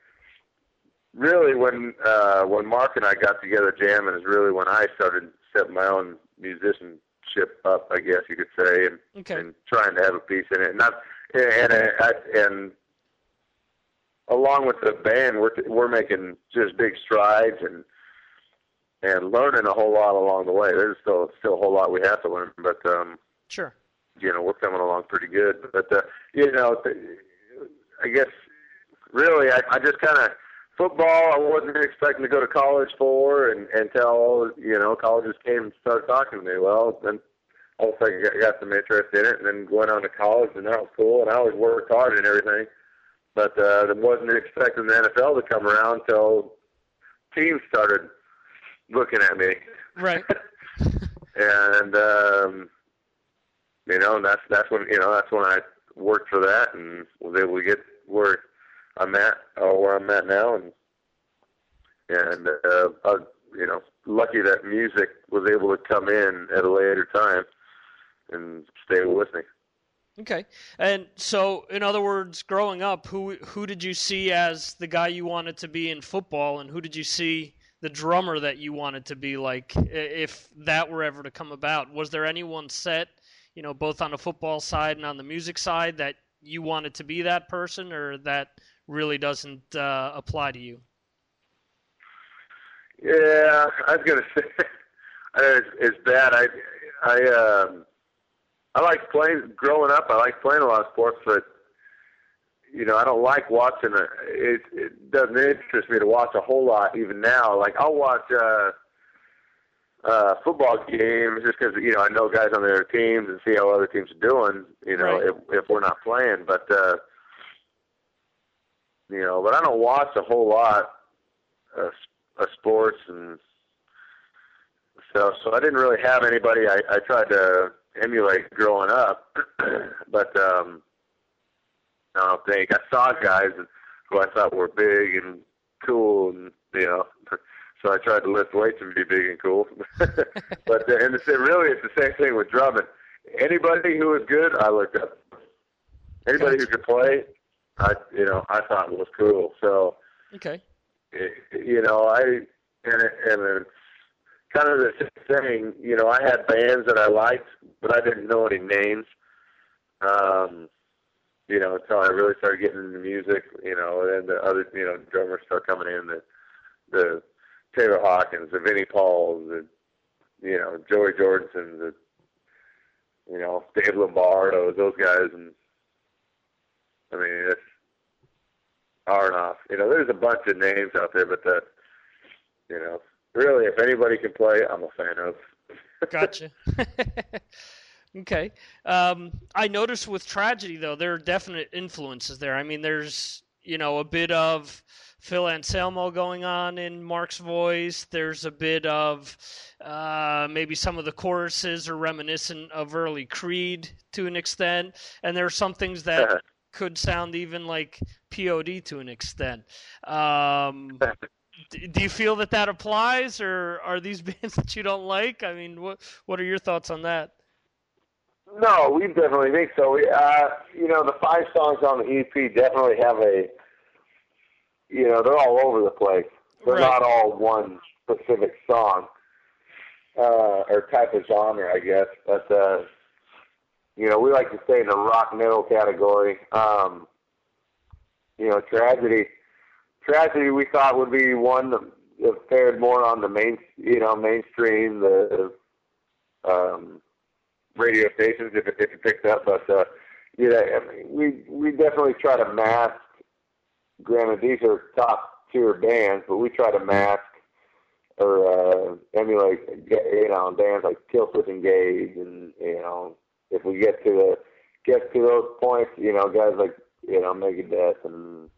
really when uh when Mark and I got together jamming is really when I started setting my own musicianship up, I guess you could say, and okay. and trying to have a piece in it, and not and and, and along with the band, we're we're making just big strides and and learning a whole lot along the way. There's still still a whole lot we have to learn, but um, sure, you know we're coming along pretty good. But uh, you know, I guess really I, I just kind of football. I wasn't expecting to go to college for, and until you know colleges came and started talking to me. Well, then all of a sudden I got some interest in it, and then went on to college, and that was cool. And I always worked hard and everything, but uh, I wasn't expecting the NFL to come around until teams started looking at me. Right. and um you know, that's that's when you know, that's when I worked for that and was able to get where I'm at or where I'm at now and and uh I, you know, lucky that music was able to come in at a later time and stay with me. Okay. And so in other words, growing up, who who did you see as the guy you wanted to be in football and who did you see the drummer that you wanted to be like if that were ever to come about was there anyone set you know both on the football side and on the music side that you wanted to be that person or that really doesn't uh, apply to you? Yeah i was gonna say it's, it's bad. I i um i like playing growing up i like playing a lot of sports but you know, I don't like watching it. It, it doesn't interest me to watch a whole lot even now. Like I'll watch, uh, uh, football games just because you know I know guys on their teams and see how other teams are doing. You know, Right. if if we're not playing, but uh, you know, but I don't watch a whole lot of, of sports and so so I didn't really have anybody I, I tried to emulate growing up, but um, I don't think I saw guys who I thought were big and cool and you know so I tried to lift weights and be big and cool. but uh, and it's, really, it's the same thing with drumming. Anybody who was good, I looked up. Anybody who could play, I you know I thought was cool. So Okay. eh, you know I and it, and it's kind of the same thing. You know I had bands that I liked, but I didn't know any names. Um, you know until I really started getting into music. You know, and the other you know drummers start coming in. The the Taylor Hawkins, the Vinnie Pauls, the you know Joey Jordison, the you know Dave Lombardo, those guys, and I mean it's Aronoff. You know, there's a bunch of names out there, but the you know really, if anybody can play, I'm a fan of. Gotcha. okay. Um, I noticed with tragedy though, there are definite influences there. I mean, there's you know a bit of Phil Anselmo going on in Mark's voice. There's a bit of uh, maybe some of the choruses are reminiscent of early Creed to an extent, and there are some things that could sound even like POD to an extent. Um, do you feel that that applies, or are these bands that you don't like? I mean, what what are your thoughts on that? No, we definitely think so. We, uh, you know, the five songs on the EP definitely have a, you know, they're all over the place. They're Right. not all one specific song uh, or type of genre, I guess. But uh, you know, we like to stay in the rock metal category. Um, you know, tragedy. Tragedy, we thought would be one that, that fared more on the main, you know, mainstream, the um, radio stations if it, if it picked up. But uh, yeah, I mean, we we definitely try to mask. Granted, these are top tier bands, but we try to mask or uh, emulate, you know, bands like Killswitch Engage, and you know, if we get to the get to those points, you know, guys like you know Megadeth and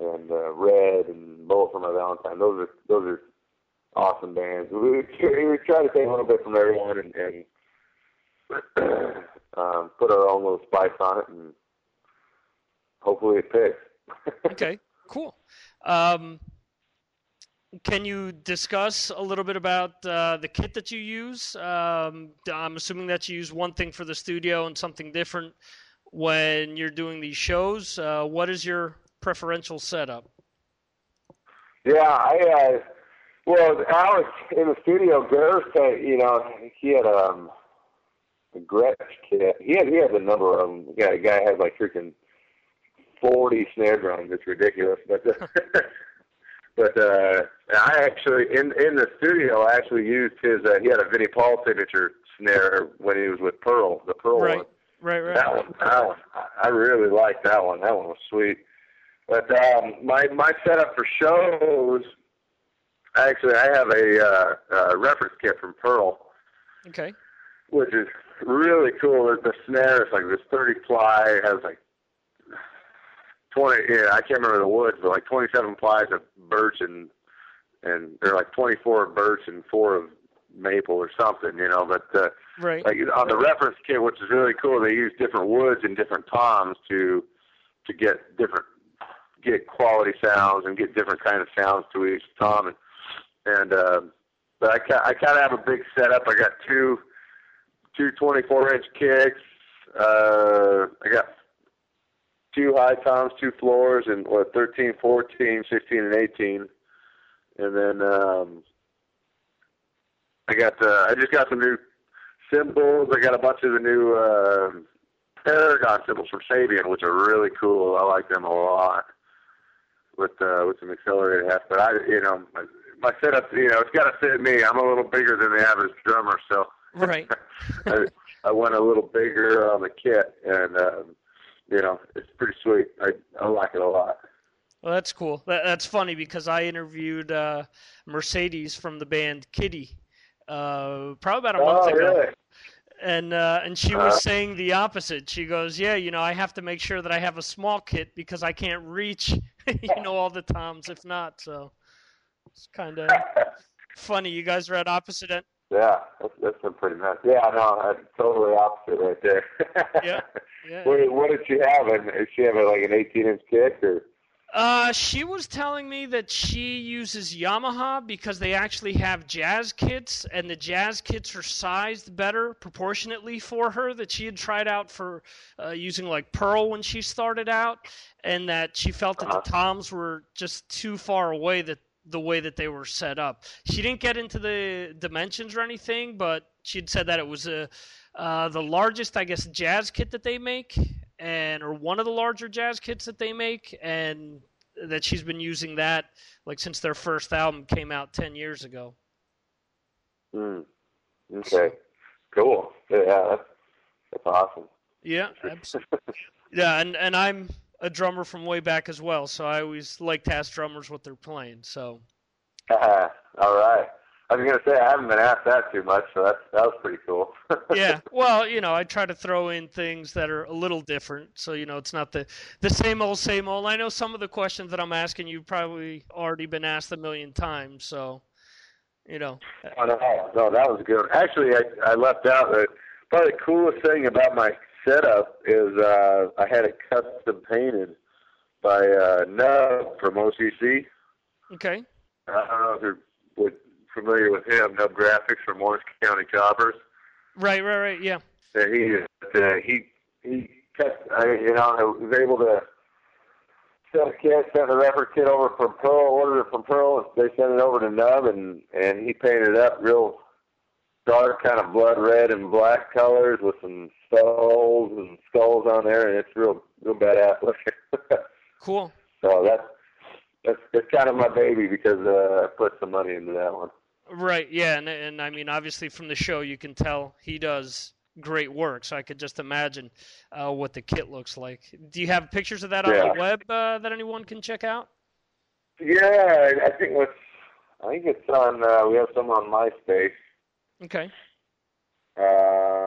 and uh, Red and Bullet for My Valentine. Those are those are awesome bands. We, we try to take a little bit from everyone and, and um, put our own little spice on it, and hopefully it picks. okay, cool. Um, can you discuss a little bit about uh, the kit that you use? Um, I'm assuming that you use one thing for the studio and something different when you're doing these shows. Uh, what is your preferential setup? Yeah, I uh well Alex in the studio, Gers said, you know, he had um a Gretsch kit. He had he had a number of them. Yeah, the guy had like freaking forty snare drums. It's ridiculous. But uh, but uh I actually in in the studio I actually used his uh, he had a Vinnie Paul signature snare when he was with Pearl, the Pearl Right, one. right, right. That one, that one, I- I really liked that one. That one was sweet. But um, my my setup for shows, actually, I have a uh, uh, reference kit from Pearl, Okay. which is really cool. The, the snare is like this 30 ply, has like 20. Yeah, I can't remember the woods, but like 27 plies of birch and and they're like 24 of birch and four of maple or something, you know. But uh, Right. like on the reference kit, which is really cool, they use different woods and different toms to to get different get quality sounds and get different kind of sounds to each tom. And, and uh, but I I kind of have a big setup. I got two two 24 inch kicks. Uh, I got two high toms, two floors, and what 13, 14, 16, and 18. And then um, I got uh, I just got some new cymbals. I got a bunch of the new uh, Paragon cymbals from Sabian, which are really cool. I like them a lot with uh, with some accelerated hats. But I, you know, my, my setup, you know, it's got to fit me. I'm a little bigger than the average drummer, so Right. I, I went a little bigger on the kit, and um, you know, it's pretty sweet. I I like it a lot. Well, that's cool. That, that's funny because I interviewed uh, Mercedes from the band Kittie uh, probably about a month Oh, ago. really? And uh, and she was Uh-huh. saying the opposite. She goes, "Yeah, you know, I have to make sure that I have a small kit because I can't reach, you know, all the toms if not." So it's kind of funny. You guys are at opposite end. Yeah, that's that's been pretty nice. Yeah, no, that's totally opposite right there. Yeah, yeah. What, what did she have? And did she have a, like an 18 inch kick or? Uh, she was telling me that she uses Yamaha because they actually have jazz kits, and the jazz kits are sized better proportionately for her. That she had tried out for uh, using like Pearl when she started out, and that she felt that the toms were just too far away that the way that they were set up. She didn't get into the dimensions or anything, but she'd said that it was a uh, the largest, I guess, jazz kit that they make, and or one of the larger jazz kits that they make, and that she's been using that like since their first album came out ten years ago. Hmm. Okay. Cool. Yeah, that's, that's awesome. Yeah, absolutely. yeah, and and I'm a drummer from way back as well, so I always like to ask drummers what they're playing. So All right. I was gonna say I haven't been asked that too much, so that's that was pretty cool. yeah, well, you know, I try to throw in things that are a little different, so you know, it's not the the same old same old. I know some of the questions that I'm asking you've probably already been asked a million times, so you know. Oh, no, no, that was good. Actually, I, I left out that probably the coolest thing about my setup is uh, I had it custom painted by uh, Nub from OCC. Okay. I don't know if you're familiar with him, Nub Graphics from Orange County Choppers. Right, right, right. Yeah. Uh, he uh, he he cut. I you know I was able to send a kit, send the record kit over from Pearl, ordered it from Pearl. They sent it over to Nub, and and he painted it up real dark, kind of blood red and black colors with some skulls and skulls on there, and it's real real badass looking. Cool. so that's that's it's kind of my baby because uh, I put some money into that one. Right, yeah, and and I mean, obviously from the show you can tell he does great work. So I could just imagine uh, what the kit looks like. Do you have pictures of that on the web uh, that anyone can check out? Yeah, I- think what's I think it's on. Uh, we have some on MySpace. Okay. Um,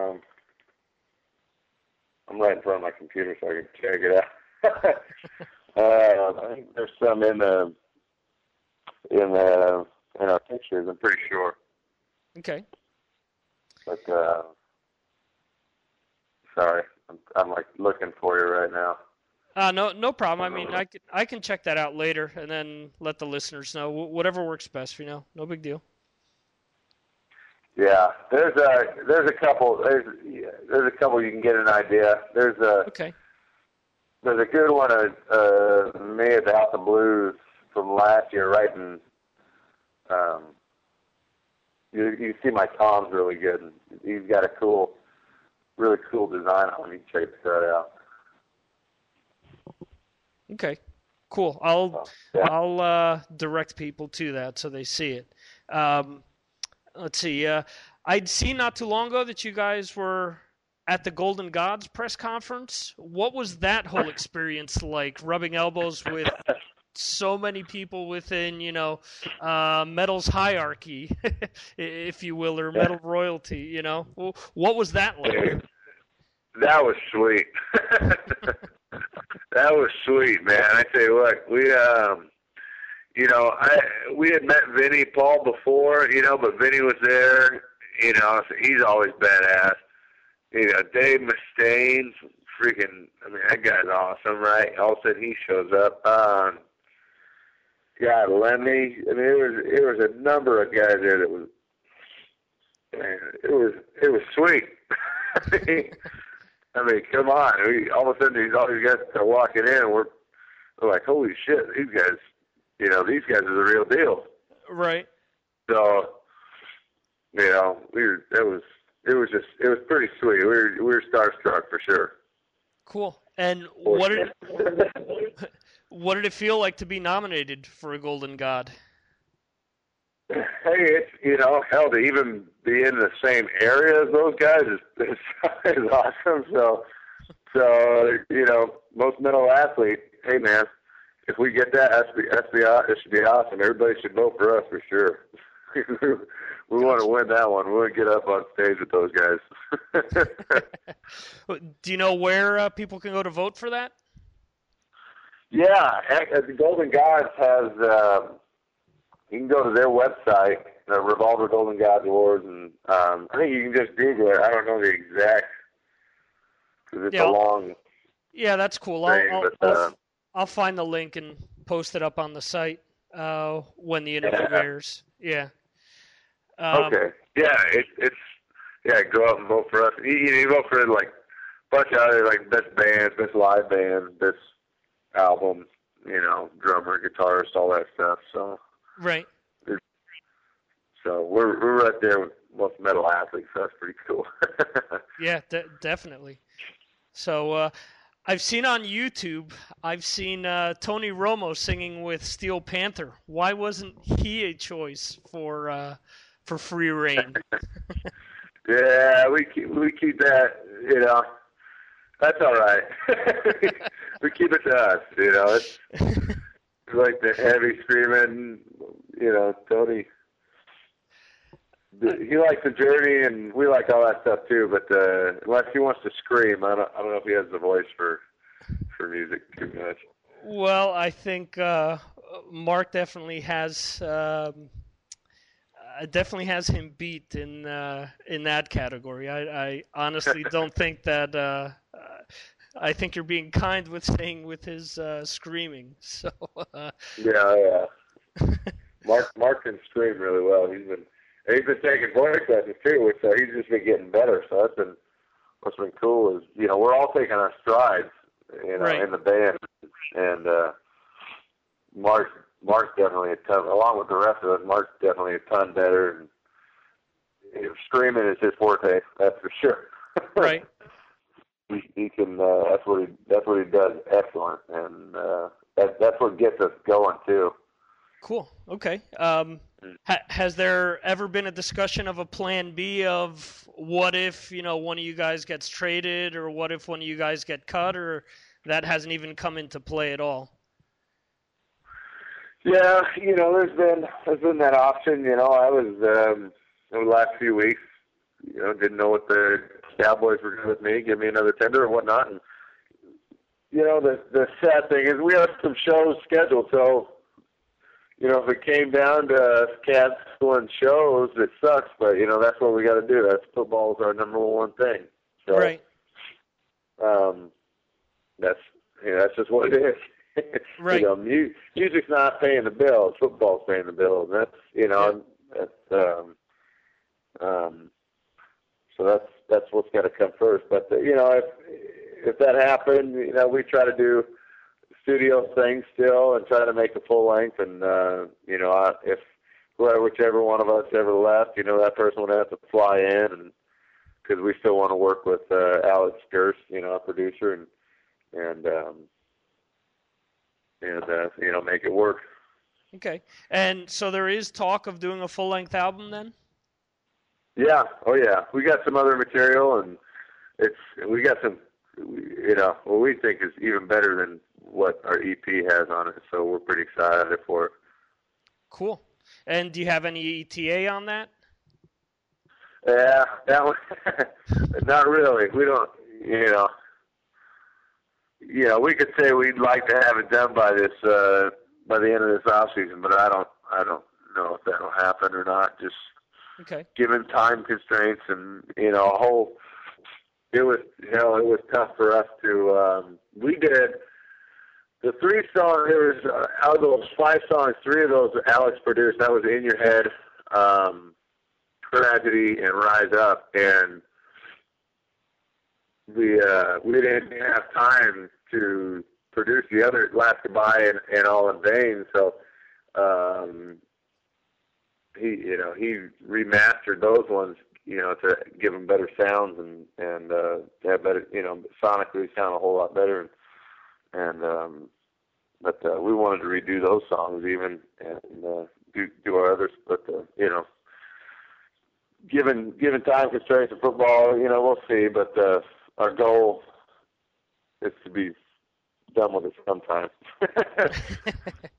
I'm right in front of my computer, so I can check it out. uh, I think there's some in the in the in our pictures. I'm pretty sure, Okay. but uh, sorry, I'm, I'm like looking for you right now. Uh, no, no problem. I mean, I can I can check that out later and then let the listeners know whatever works best. For you know, no big deal. Yeah, there's a there's a couple there's there's a couple you can get an idea. There's a okay. There's a good one of uh, me at the House of Blues from last year, right in. Um, you you see my Tom's really good. and He's got a cool, really cool design on him. You check that out. Okay, cool. I'll I'll uh, direct people to that so they see it. Um, let's see. Uh, I'd seen not too long ago that you guys were at the Golden Gods press conference. What was that whole experience like? Rubbing elbows with so many people within, you know, uh, metal's hierarchy, if you will, or metal royalty. You know, what was that like? That was sweet. that was sweet, man. I tell you what, we um, you know, I we had met Vinnie Paul before, you know, but Vinnie was there. You know, so he's always badass. You know, Dave Mustaine, freaking. I mean, that guy's awesome, right? All of a sudden, he shows up. Um, God, Lemmy. I mean, it was it was a number of guys there that was. Man, it was it was sweet. I mean, come on. We, all of a sudden, these all these guys are walking in, we're, we're like, holy shit, these guys, you know, these guys are the real deal. Right. So, you know, we were, it was, it was just, it was pretty sweet. We were, we were starstruck for sure. Cool. And what did what did it feel like to be nominated for a Golden God? Hey, it's, you know, hell, to even be in the same area as those guys is, is, is awesome. So, so, you know, most metal athlete, hey man, if we get that, that's be, that's be, it should be awesome. Everybody should vote for us for sure. we want to win that one. We want to get up on stage with those guys. Do you know where uh, people can go to vote for that? Yeah, heck, uh, the Golden Gods has. Uh, you can go to their website, the Revolver Golden Gods Awards, and um, I think you can just Google it. I don't know the exact because it's Yeah, a long. Yeah, that's cool. Thing, I'll, I'll, but, uh, I'll find the link and post it up on the site uh, when the interview Yeah. airs. Yeah. Um, okay. Yeah, it, it's yeah. Go out and vote for us. You, you vote for like a bunch of other like best bands, best live band, best album. You know, drummer, guitarist, all that stuff. So Right. so we're we're right there with most metal athletes. So that's pretty cool. Yeah, de- definitely. So uh, I've seen on YouTube, I've seen uh, Tony Romo singing with Steel Panther. Why wasn't he a choice for uh, for Free Reign? Yeah, we keep we keep that. You know, that's all right. we keep it to us. You know, it's like the heavy screaming. You know, Tony. He likes the journey, and we like all that stuff too. But uh, unless he wants to scream, I don't. I don't know if he has the voice for for music too much. Well, I think uh, Mark definitely has um, uh, definitely has him beat in uh, in that category. I, I honestly don't think that. Uh, uh, I think you're being kind with saying with his uh, screaming. So uh, Yeah, yeah. Mark Mark can scream really well. He's been he's been taking voice lessons too, which uh, he's just been getting better. So that's been what's been cool is you know we're all taking our strides, you know, Right. in the band, and uh, Mark Mark's definitely a ton. Along with the rest of us, Mark's definitely a ton better. And you know, screaming is his forte. That's for sure. right. he, he can. Uh, that's what he. That's what he does excellent, and uh, that that's what gets us going too. Cool. Okay. Um, ha- has there ever been a discussion of a plan B of what if you know one of you guys gets traded, or what if one of you guys get cut, or that hasn't even come into play at all? Yeah, you know, there's been there's been that option. You know, I was um, over the last few weeks, you know, didn't know what the Cowboys were doing with me, give me another tender or whatnot. And you know, the the sad thing is we have some shows scheduled, so you know, if it came down to canceling shows, it sucks. But you know, that's what we got to do. That's football is our number one thing. So, Right. um, that's you know, that's just what it is. Right. you know, mu- music's not paying the bills. Football's paying the bills. And that's you know, and that's um, um, so that's that's what's got to come first. But uh, you know, if if that happened, you know, we try to do studio thing still and try to make a full length. And uh, you know, I, if whoever, whichever one of us ever left, you know, that person would have to fly in, and because we still want to work with uh, Alex Gerst, you know, our producer, and and um, and uh, you know, make it work. Okay. And so there is talk of doing a full length album then? Yeah. Oh yeah. We got some other material, and it's we got some, you know, what we think is even better than what our EP has on it. So we're pretty excited for it. Cool. And do you have any ETA on that? Yeah, that one. not really. We don't. You know. Know, we could say we'd like to have it done by this uh by the end of this off season, but I don't. I don't know if that'll happen or not. Just Okay. given time constraints and you know a whole it was you know it was tough for us to um we did the three songs there was uh, out of those five songs three of those alex produced. That was in your head um tragedy and rise up. And we uh we didn't have time to produce the other last goodbye and, and all in vain. So um he you know he remastered those ones you know to give them better sounds and and uh have better you know sonically sound a whole lot better. and and um but uh, we wanted to redo those songs even and uh do do our others. But uh, you know given given time constraints of football you know we'll see. But uh our goal is to be done with it sometime.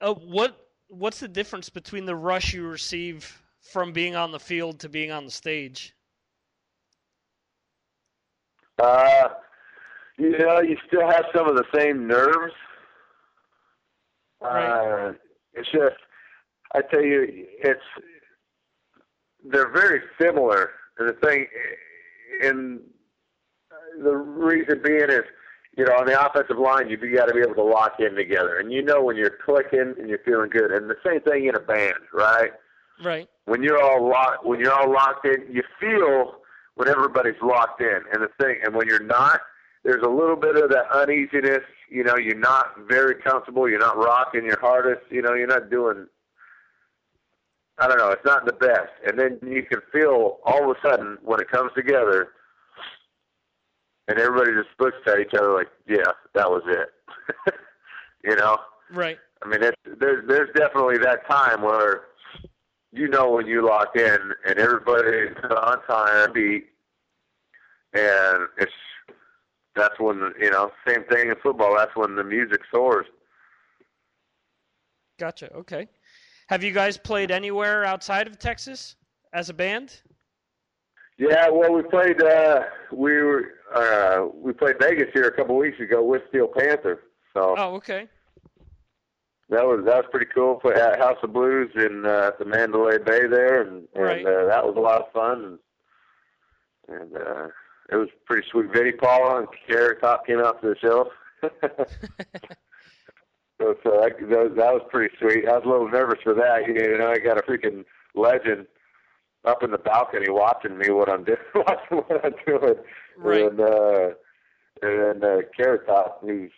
Uh, what what's the difference between the rush you receive from being on the field to being on the stage? Uh, you know, you still have some of the same nerves. Right. Uh, it's just, I tell you, it's they're very similar. The thing, and the reason being is, you know, on the offensive line, you got to be able to lock in together, and you know when you're clicking and you're feeling good. And the same thing in a band, right? Right. When you're all locked, when you're all locked in, you feel when everybody's locked in. And the thing, and when you're not, there's a little bit of that uneasiness. You know, you're not very comfortable. You're not rocking your hardest. You know, you're not doing. I don't know. It's not the best. And then you can feel all of a sudden when it comes together, and everybody just looks at each other like, "Yeah, that was it." you know. Right. I mean, it's, there's there's definitely that time where you know when you lock in and everybody's on time beat, and it's that's when you know same thing in football. That's when the music soars. Gotcha. Okay. Have you guys played anywhere outside of Texas as a band? Yeah, well, we played uh, we were uh, we played Vegas here a couple weeks ago with Steel Panther. So Oh, okay. that was that was pretty cool. Played at House of Blues in uh, at the Mandalay Bay there, and, and Right. uh, that was a lot of fun. And, and uh, it was pretty sweet. Vinnie Paul and Carrot Top came out to the show. so, so that, that was that was pretty sweet. I was a little nervous for that. You know, I got a freaking legend up in the balcony watching me what I'm doing, watching what I'm doing. Right. And uh, and then uh, Carrot Top, who's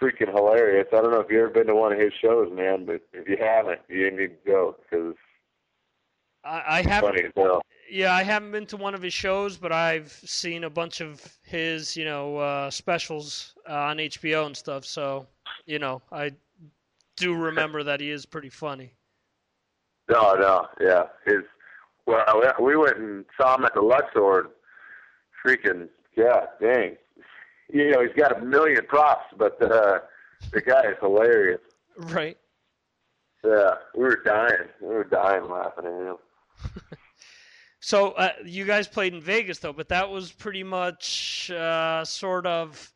freaking hilarious. I don't know if you've ever been to one of his shows, man, but if you haven't, you need to go because I, I haven't. funny as hell. Yeah, I haven't been to one of his shows, but I've seen a bunch of his, you know, uh, specials uh, on HBO and stuff. So, you know, I do remember that he is pretty funny. No, no, yeah. His well, we- we went and saw him at the Luxor. Freaking yeah, dang. You know, he's got a million props, but uh, the guy is hilarious. Right. Yeah, we were dying. We were dying laughing at him. So uh, you guys played in Vegas though, but that was pretty much uh, sort of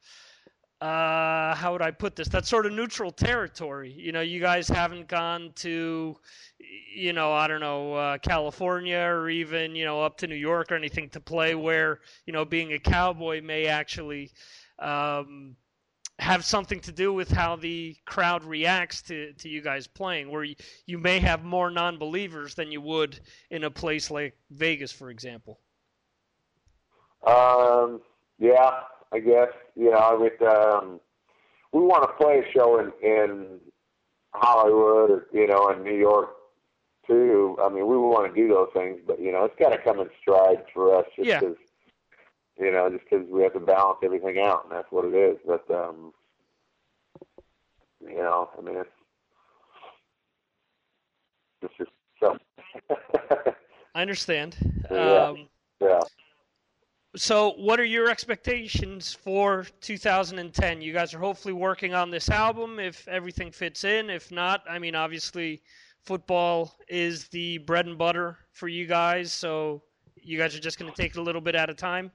uh, how would I put this? That's sort of neutral territory. You know, you guys haven't gone to, you know, I don't know, uh, California or even you know up to New York or anything to play where you know being a cowboy may actually. Um, have something to do with how the crowd reacts to, to you guys playing, where you, you may have more non believers than you would in a place like Vegas, for example. Um, yeah, I guess you know with um, we want to play a show in in Hollywood or you know in New York too. I mean, we want to do those things, but you know, it's got to come in stride for us just Yeah. You know, just because we have to balance everything out, and that's what it is. But um, you know, I mean, it's it's just so. I understand. Yeah. Um, yeah. so, what are your expectations for 2010? You guys are hopefully working on this album if everything fits in. If not, I mean, obviously, football is the bread and butter for you guys. So, you guys are just going to take it a little bit at a time.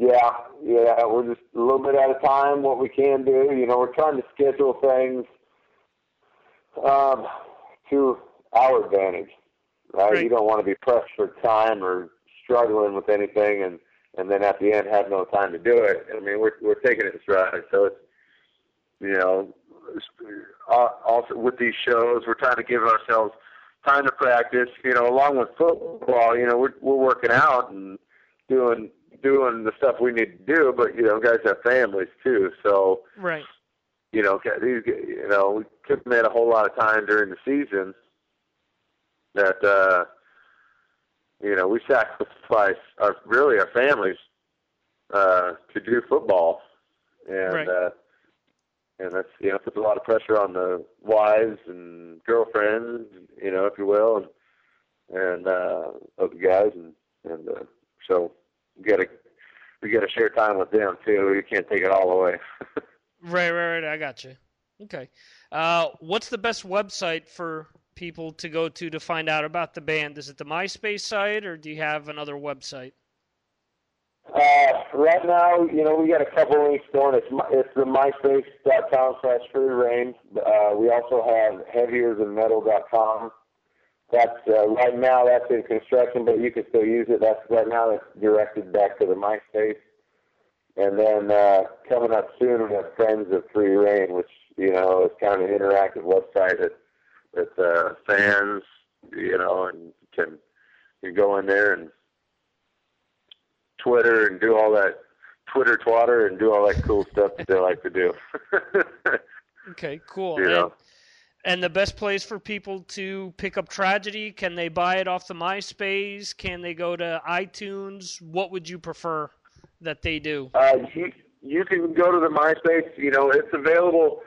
Yeah, yeah, we're just a little bit at a time. What we can do, you know, we're trying to schedule things um, to our advantage, right? Right. You don't want to be pressed for time or struggling with anything, and and then at the end have no time to do it. I mean, we're we're taking it stride, so it's you know, uh, also with these shows, we're trying to give ourselves time to practice. You know, along with football, you know, we're we're working out and doing doing the stuff we need to do, but you know, guys have families too, so Right. you know, these you know, we commit a whole lot of time during the season that uh you know, we sacrifice our really our families uh to do football. And Right. uh and that's you know, puts a lot of pressure on the wives and girlfriends, you know, if you will, and and uh of the guys and and uh so we gotta we gotta share time with them too. We can't take it all away. Right, right, right. I got you. Okay. Uh, what's the best website for people to go to to find out about the band? Is it the MySpace site, or do you have another website? Uh, right now, you know, we got a couple links going. It's my, it's the myspace.com slash free reign. Uh, we also have heavierthanmetal.com. That's uh, right now that's in construction, but you can still use it. That's right now it's directed back to the MySpace. And then uh, coming up soon, we have Friends of Free Reign, which you know is kind of an interactive website that that uh, fans, you know, and can you go in there and Twitter and do all that Twitter twatter and do all that cool stuff that they like to do. Okay, cool. You And- know. And the best place for people to pick up Tragedy, can they buy it off the MySpace? Can they go to iTunes? What would you prefer that they do? Uh, you, you can go to the MySpace. You know, it's available.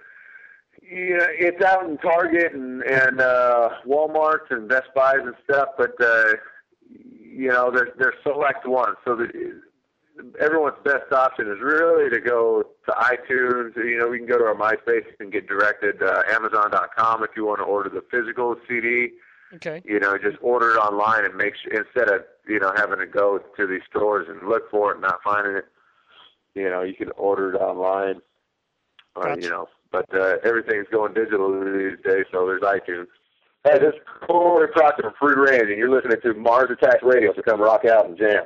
Yeah, it's out in Target and and uh, Walmart and Best Buys and stuff. But uh, you know, there's select ones. So the, everyone's best option is really to go to iTunes. You know, we can go to our MySpace and get directed. Uh, Amazon.com if you want to order the physical CD. Okay. You know, just order it online and make sure instead of you know having to go to these stores and look for it and not finding it. You know, you can order it online. Uh, Gotcha. You know, but uh, everything's going digital these days, so there's iTunes. Hey, this is Cory Procter from Free Reign, and you're listening to Mars Attack Radio. So come rock out and jam.